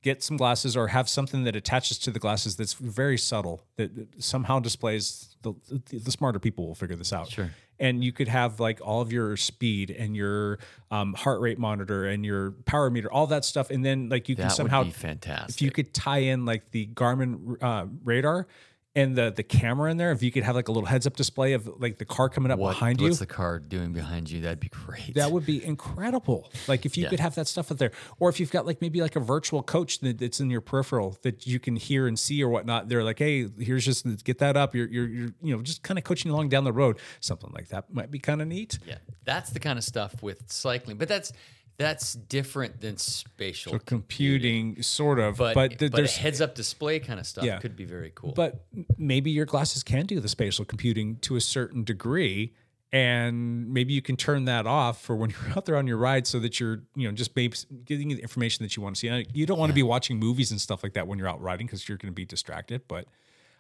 get some glasses or have something that attaches to the glasses that's very subtle that that somehow displays the the smarter people will figure this out. Sure. And you could have like all of your speed and your um, heart rate monitor and your power meter, all that stuff, and then like you can That would somehow fantastic. if you could tie in like the Garmin uh, radar and the the camera in there, if you could have like a little heads up display of like the car coming up what, behind you, what's the car doing behind you? That'd be great. that would be incredible. Like if you Yeah. could have that stuff up there, or if you've got like maybe like a virtual coach that, that's in your peripheral that you can hear and see or whatnot. They're like, hey, here's just get that up. You're you're, you're you know just kind of coaching along down the road. Something like that might be kind of neat. Yeah, that's the kind of stuff with cycling. But that's That's different than spatial So computing, sort of, but but, but, th- there's heads up display kind of stuff Yeah. could be very cool. But maybe your glasses can do the spatial computing to a certain degree. And maybe you can turn that off for when you're out there on your ride so that you're, you know, just maybe getting the information that you want to see. And You don't want to be watching movies and stuff like that when you're out riding because you're going to be distracted. But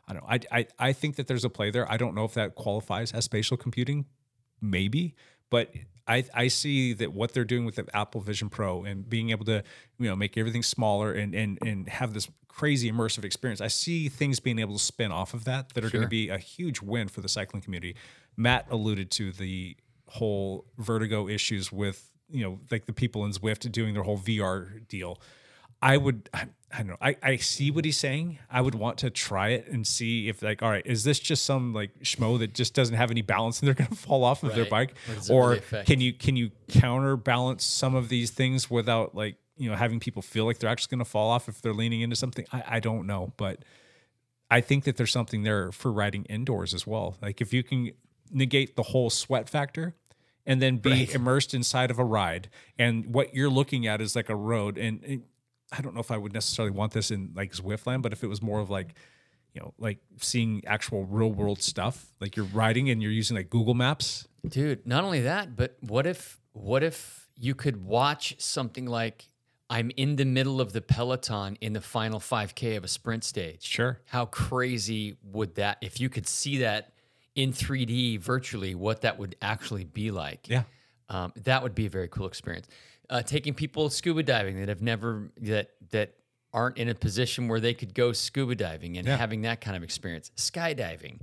I don't know. I, I, I think that there's a play there. I don't know if that qualifies as spatial computing, maybe. But I, I see that what they're doing with the Apple Vision Pro and being able to, you know, make everything smaller and and and have this crazy immersive experience. I see things being able to spin off of that that are going to be a huge win for the cycling community. Matt alluded to the whole vertigo issues with, you know, like the people in Zwift doing their whole VR deal. I would, I, don't know. I, I see what he's saying. I would want to try it and see if, like, all right, is this just some like schmo that just doesn't have any balance and they're going to fall off of their bike, What does it or really can you can you counterbalance some of these things without like you know having people feel like they're actually going to fall off if they're leaning into something? I, I don't know, but I think that there's something there for riding indoors as well. Like if you can negate the whole sweat factor and then be immersed inside of a ride and what you're looking at is like a road and, and I don't know if I would necessarily want this in like Zwiftland, but if it was more of like you know, like seeing actual real world stuff, like you're riding and you're using like Google Maps. Dude, not only that, but what if what if you could watch something like I'm in the middle of the peloton in the final 5k of a sprint stage. Sure. How crazy would that if you could see that in 3D virtually what that would actually be like. Yeah. Um, that would be a very cool experience. Uh, taking people scuba diving that have never that that aren't in a position where they could go scuba diving and Yeah. having that kind of experience. Skydiving,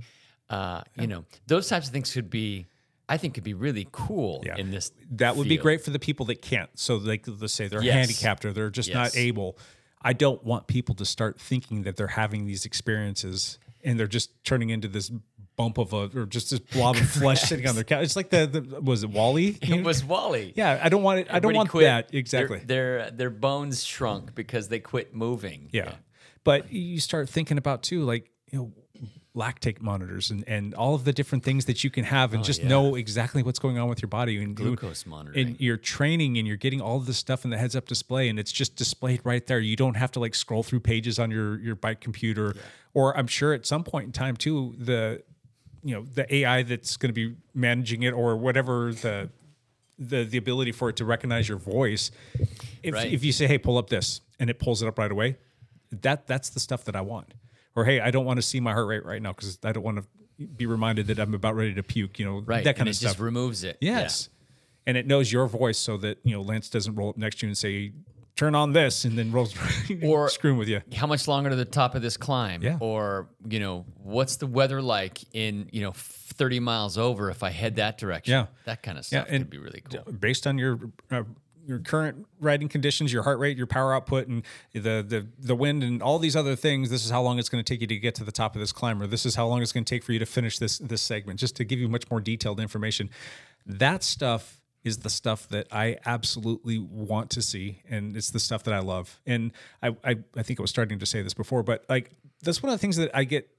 uh, you know, those types of things could be, I think, could be really cool Yeah. in this. That would be great for the people that can't. So like let's say they're Yes. handicapped or they're just Yes. not able. I don't want people to start thinking that they're having these experiences and they're just turning into this bump of a or just this blob of flesh sitting on their couch. It's like the, the was it WALL-E? It was WALL-E. yeah, I don't want it. I don't Everybody want quit. that exactly. Their, their bones shrunk because they quit moving. Yeah. But you start thinking about too, like, you know, lactate monitors and, and all of the different things that you can have and oh, just Oh, yeah. know exactly what's going on with your body and Glucose monitoring. And you're training and you're getting all of this stuff in the heads up display and it's just displayed right there. You don't have to like scroll through pages on your your bike computer. Or I'm sure at some point in time too, the you know, the AI that's going to be managing it or whatever the the the ability for it to recognize your voice. If Right. if you say, "Hey, pull up this," and it pulls it up right away, that that's the stuff that I want. Or hey, I don't want to see my heart rate right now because I don't want to be reminded that I'm about ready to puke. You know, Right. that kind and of it stuff. just removes it. yes, and it knows your voice so that you know Lance doesn't roll up next to you and say, "Turn on this," and then rolls Or- screwing with you. How much longer to the top of this climb? Yeah. Or, you know, what's the weather like in, you know, 30 miles over if I head that direction? Yeah. That kind of stuff Yeah, and could be really cool. based on your uh, your current riding conditions, your heart rate, your power output, and the the the wind, and all these other things. This is how long it's going to take you to get to the top of this climb, or this is how long it's going to take for you to finish this this segment. Just to give you much more detailed information. That stuff is the stuff that I absolutely want to see, and it's the stuff that I love. And I I, I think I was starting to say this before, but like that's one of the things that I get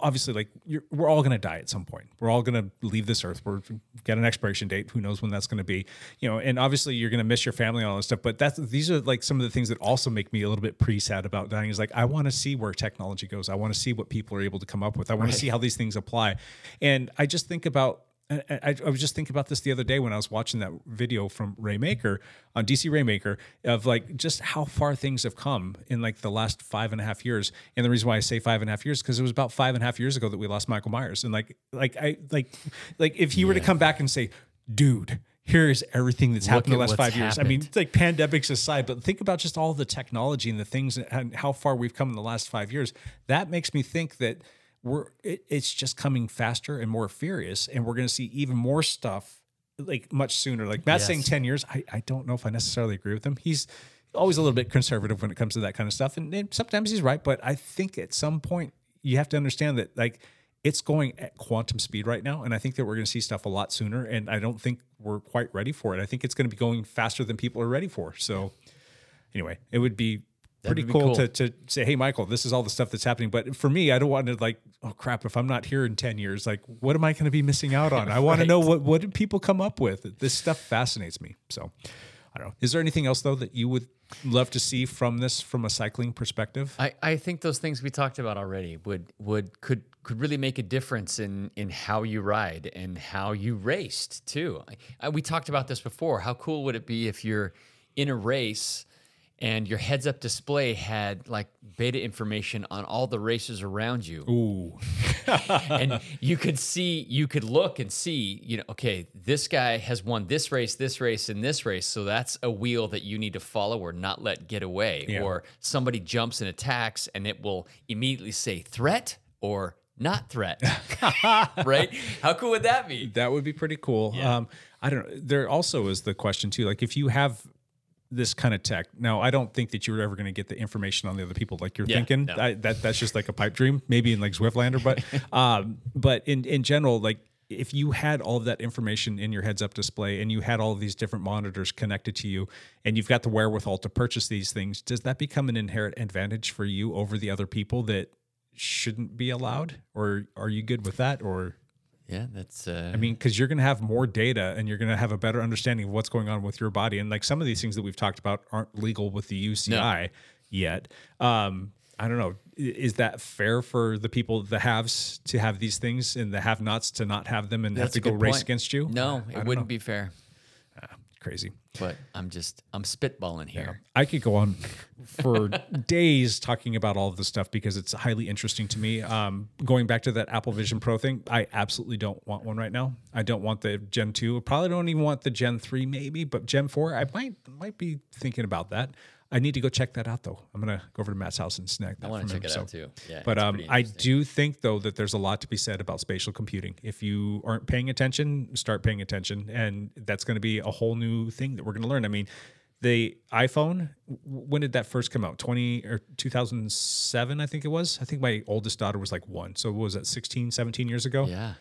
obviously like you're, we're all going to die at some point. We're all going to leave this earth. We're got an expiration date. Who knows when that's going to be you know and obviously you're going to miss your family and all this stuff but that's these are like some of the things that also make me a little bit pre sad about dying is like i want to see where technology goes. I want to see what people are able to come up with. I want to see how these things apply. And i just think about I, I, was just thinking about this the other day when I was watching that video from Raymaker on DC Rainmaker of like just how far things have come in like the last five and a half years. And the reason why I say five and a half years because it was about five and a half years ago that we lost Michael Myers. And like like I like like if he were to come back and say, dude. Here's everything that's happened in the last five years. I mean, it's like pandemics aside, but think about just all the technology and the things and how far we've come in the last five years. That makes me think that we're it, it's just coming faster and more furious, and we're going to see even more stuff like much sooner. Like Matt's Yes. saying ten years. I, I don't know if I necessarily agree with him. He's always a little bit conservative when it comes to that kind of stuff, and, and sometimes he's right. But I think at some point you have to understand that like it's going at quantum speed right now, and I think that we're going to see stuff a lot sooner. And I don't think we're quite ready for it. I think it's going to be going faster than people are ready for. So anyway, it would be pretty would be cool, cool. To, to say, hey, Michael, this is all the stuff that's happening. But for me, I don't want to like, oh crap, if I'm not here in 10 years, like, what am I going to be missing out on? I want to know what, what did people come up with? This stuff fascinates me. So, I don't know. Is there anything else though that you would love to see from this from a cycling perspective? I, I think those things we talked about already would would could could really make a difference in in how you ride and how you raced too. I, I, we talked about this before. How cool would it be if you're in a race and your heads up display had like beta information on all the races around you? Ooh. and you could see, you could look and see, you know, okay, this guy has won this race, this race, and this race. So that's a wheel that you need to follow or not let get away. Yeah. Or somebody jumps and attacks, and it will immediately say threat or not threat. right? How cool would that be? That would be pretty cool. Um, I don't know. There also is the question too, like if you have this kind of tech. Now, I don't think that you're ever going to get the information on the other people like you're Yeah, thinking. no. I, that that's just like a pipe dream, maybe in like Zwiftlander, but um, but in in general, like if you had all of that information in your heads up display and you had all of these different monitors connected to you and you've got the wherewithal to purchase these things, does that become an inherent advantage for you over the other people that shouldn't be allowed? Or are you good with that? Or Yeah, that's. Uh, I mean, because you're going to have more data and you're going to have a better understanding of what's going on with your body. And like some of these things that we've talked about aren't legal with the UCI yet. Um, I don't know. Is that fair for the people, the haves, to have these things and the have nots to not have them and that's have to go race against you? No, it wouldn't know. be fair. Crazy. But I'm just, I'm spitballing here. I could go on for days talking about all of this stuff because it's highly interesting to me. Um, going back to that Apple Vision Pro thing, I absolutely don't want one right now. I don't want the Gen 2. I Probably don't even want the Gen 3 maybe, but Gen 4, I might might be thinking about that. I need to go check that out though. I'm gonna go over to Matt's house and snag that. I wanna from check him, it so- out, too. Yeah, but um, I do think though that there's a lot to be said about spatial computing. If you aren't paying attention, start paying attention, and that's going to be a whole new thing that we're going to learn. I mean, the iPhone. When did that first come out? Twenty or two thousand seven, I think it was. I think my oldest daughter was like one. So what was that 16, 17 years ago? Yeah.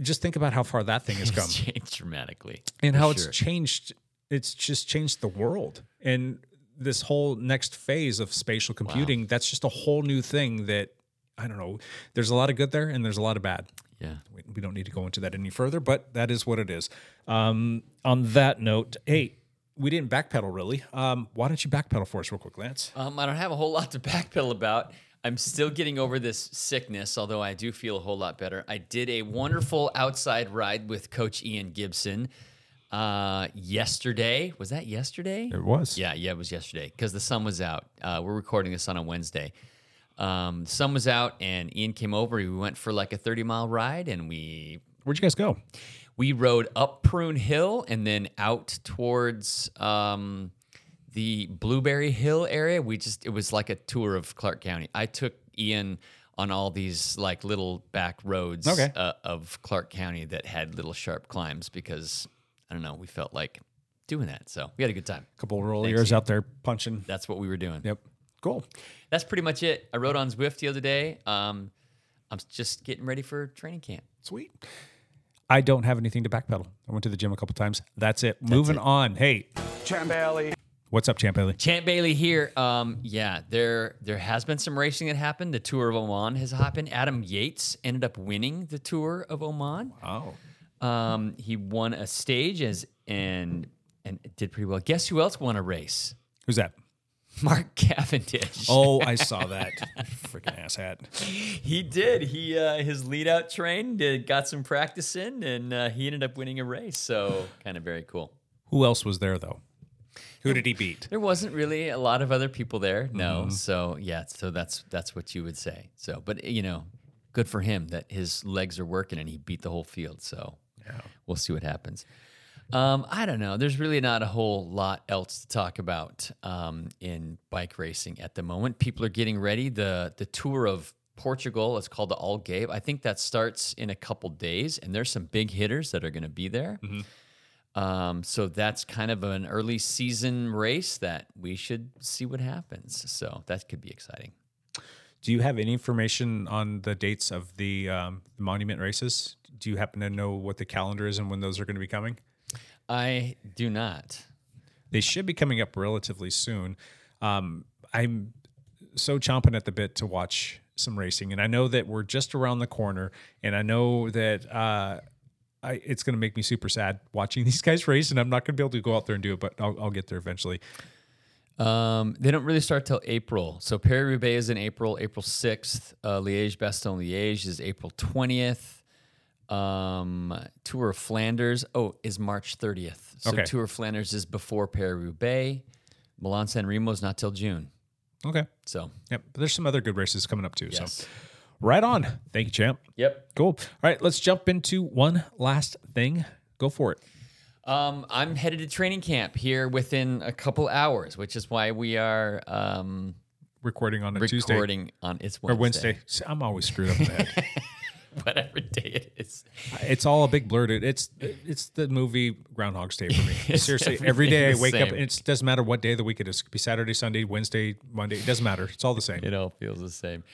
Just think about how far that thing has come It's changed dramatically. and how sure. it's changed it's just changed the world and this whole next phase of spatial computing that's just a whole new thing that i don't know there's a lot of good there and there's a lot of bad Yeah. we, we don't need to go into that any further but that is what it is um, on that note hey we didn't backpedal really um, why don't you backpedal for us real quick lance Um, I don't have a whole lot to backpedal about. I'm still getting over this sickness, although I do feel a whole lot better. I did a wonderful outside ride with Coach Ian Gibson uh, yesterday. Was that yesterday? it was Yeah, yeah, it was yesterday because the sun was out. Uh, we're recording this on a Wednesday. Um, the sun was out, and Ian came over. We went for like a 30 mile ride, and we where'd you guys go we rode up Prune Hill and then out towards um, the Blueberry Hill area. We just it was like a tour of Clark County. I took Ian on all these like little back roads Okay. uh, of Clark County that had little sharp climbs because I don't know, we felt like doing that. So we had a good time. A couple of rollers out there punching That's what we were doing. yep cool That's pretty much it. I rode on Zwift the other day. Um, I'm just getting ready for training camp. Sweet. I don't have anything to backpedal. I went to the gym a couple times. That's it. Moving on. Hey, Champ Bailey. what's up, Champ Bailey? Champ Bailey here. Um, yeah, there there has been some racing that happened. The Tour of Oman has happened. Adam Yates ended up winning the Tour of Oman. Oh, Um, he won a stage as and and did pretty well. Guess who else won a race? who's that? Mark Cavendish. Oh, I saw that. Freaking asshat. he did. He uh, his lead out train did got some practice in, and uh, he ended up winning a race. So kind of very cool. Who else was there though? Who did he beat? There wasn't really a lot of other people there. No. So yeah, so that's that's what you would say. So but you know, good for him that his legs are working and he beat the whole field. So we'll see what happens. Um, I don't know. There's really not a whole lot else to talk about um, in bike racing at the moment. People are getting ready. the The tour of Portugal is called the Algarve. I think that starts in a couple days, and there's some big hitters that are going to be there. Um, so that's kind of an early season race that we should see what happens. So that could be exciting. Do you have any information on the dates of the um, monument races? Do you happen to know what the calendar is and when those are going to be coming? I do not. They should be coming up relatively soon. Um, I'm so chomping at the bit to watch some racing, and I know that we're just around the corner, and I know that uh, I, it's going to make me super sad watching these guys race, and I'm not going to be able to go out there and do it, but I'll, I'll get there eventually. Um, they don't really start till April. So Paris Roubaix is in April, April 6th. Uh, Liège Bastogne Liège is April 20th. Um, Tour of Flanders, oh, is March 30th. So Okay. Tour of Flanders is before Paris Roubaix. Milan San Remo is not till June. Okay. So, Yep. But there's some other good races coming up too. yes. So right on. Thank you, champ. Yep. Cool. All right, let's jump into one last thing. Go for it. Um, I'm headed to training camp here within a couple hours, which is why we are um, Recording on a Tuesday recording on it's or Wednesday. Wednesday. See, I'm always screwed up in the head. Whatever day it is. It's all a big blur, dude. It's it's the movie Groundhog's Day for me. Seriously, every day I wake up, same. and it doesn't matter what day of the week it is. It could be Saturday, Sunday, Wednesday, Monday. It doesn't matter. It's all the same. It all feels the same.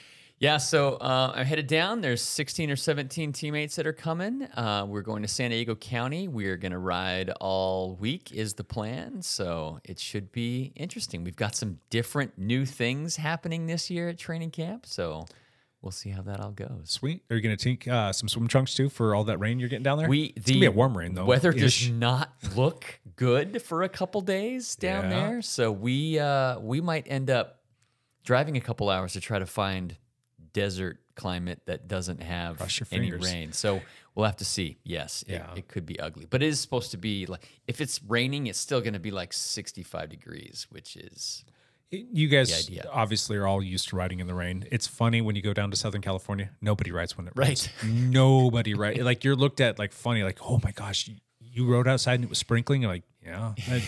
Yeah, so uh, I'm headed down. There's 16 or 17 teammates that are coming. Uh, we're going to San Diego County. We're going to ride all week, is the plan. So it should be interesting. We've got some different new things happening this year at training camp. So we'll see how that all goes. Sweet. Are you going to take uh, some swim trunks too for all that rain you're getting down there? We it's the gonna be a warm rain though. Weather ish. does not look good for a couple days down Yeah. there, so we uh, we might end up driving a couple hours to try to find desert climate that doesn't have any fingers. rain. So we'll have to see. Yes, it, Yeah. it could be ugly, but it is supposed to be like if it's raining, it's still going to be like 65 degrees, which is You guys obviously are all used to riding in the rain. It's funny when you go down to Southern California, nobody rides when it rains. Nobody rides. Like you're looked at like funny, like, oh my gosh, you, you rode outside and it was sprinkling. You're like, yeah.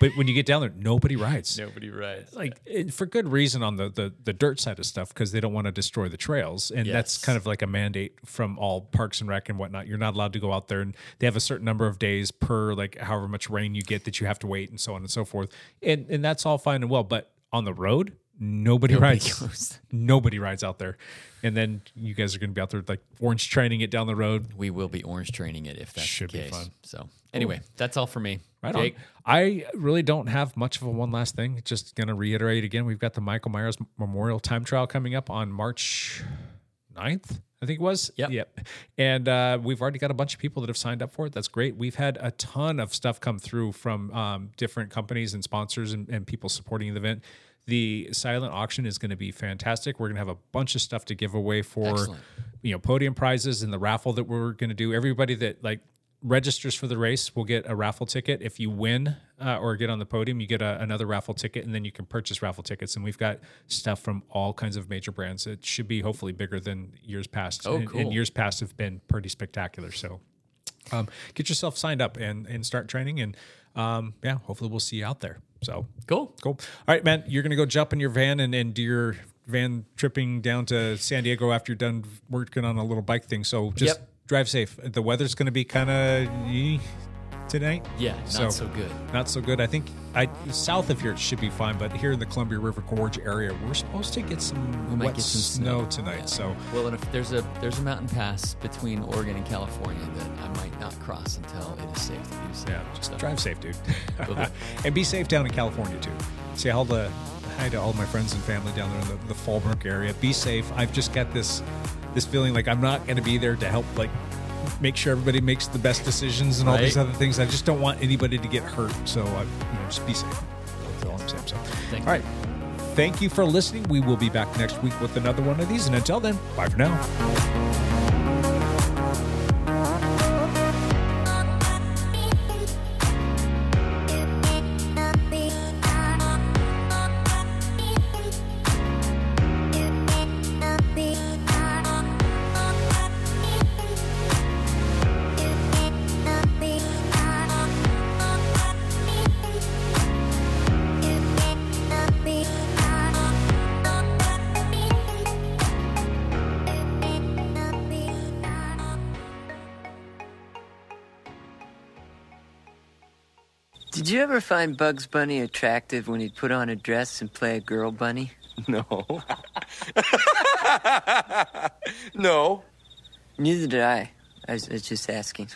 But when you get down there, nobody rides. nobody rides. Like for good reason on the, the, the dirt side of stuff because they don't want to destroy the trails. And that's kind of like a mandate from all parks and rec and whatnot. You're not allowed to go out there and they have a certain number of days per like however much rain you get that you have to wait and so on and so forth. And and that's all fine and well. But on the road, nobody, rides. goes. Nobody rides out there. And then you guys are going to be out there like orange training it down the road. We will be orange training it if that's Should the be fun. So anyway, that's all for me. Right Jake? on. I really don't have much of a one last thing. Just going to reiterate again, we've got the Michael Myers Memorial Time Trial coming up on March 9th, I think it was. Yep. Yep. And uh, we've already got a bunch of people that have signed up for it. That's great. We've had a ton of stuff come through from um, different companies and sponsors and, and people supporting the event. The silent auction is going to be fantastic. We're going to have a bunch of stuff to give away for, Excellent. you know, podium prizes and the raffle that we're going to do. Everybody that like registers for the race will get a raffle ticket. If you win uh, or get on the podium, you get a, another raffle ticket, and then you can purchase raffle tickets. And we've got stuff from all kinds of major brands. It should be hopefully bigger than years past. Oh, and, cool. and years past have been pretty spectacular. So um, get yourself signed up and and start training. And um, yeah, hopefully we'll see you out there. So Cool. Cool. All right, man. You're gonna go jump in your van and, and do your van tripping down to San Diego after you're done working on a little bike thing. So just Yep. Drive safe. The weather's gonna be kind of tonight. Yeah, not so good. Not so good. I think I south of here it should be fine, but here in the Columbia River Gorge area, we're supposed to get some We might wet get some snow, snow, tonight. Yeah. So well, and if there's a there's a mountain pass between Oregon and California that I might not cross until it is safe to do so. yeah, just So, drive safe, dude, and be safe down in California too. Say all the hi to all my friends and family down there in the, the Fallbrook area. Be safe. I've just got this this feeling like I'm not going to be there to help like make sure everybody makes the best decisions and all these other things. I just don't want anybody to get hurt. So uh, you know, just be safe. That's all I'm saying. So, Thank all right. Thank you for listening. We will be back next week with another one of these. And until then, bye for now. Ever find Bugs Bunny attractive when he'd put on a dress and play a girl bunny? No. no. Neither did I. I was, I was just asking.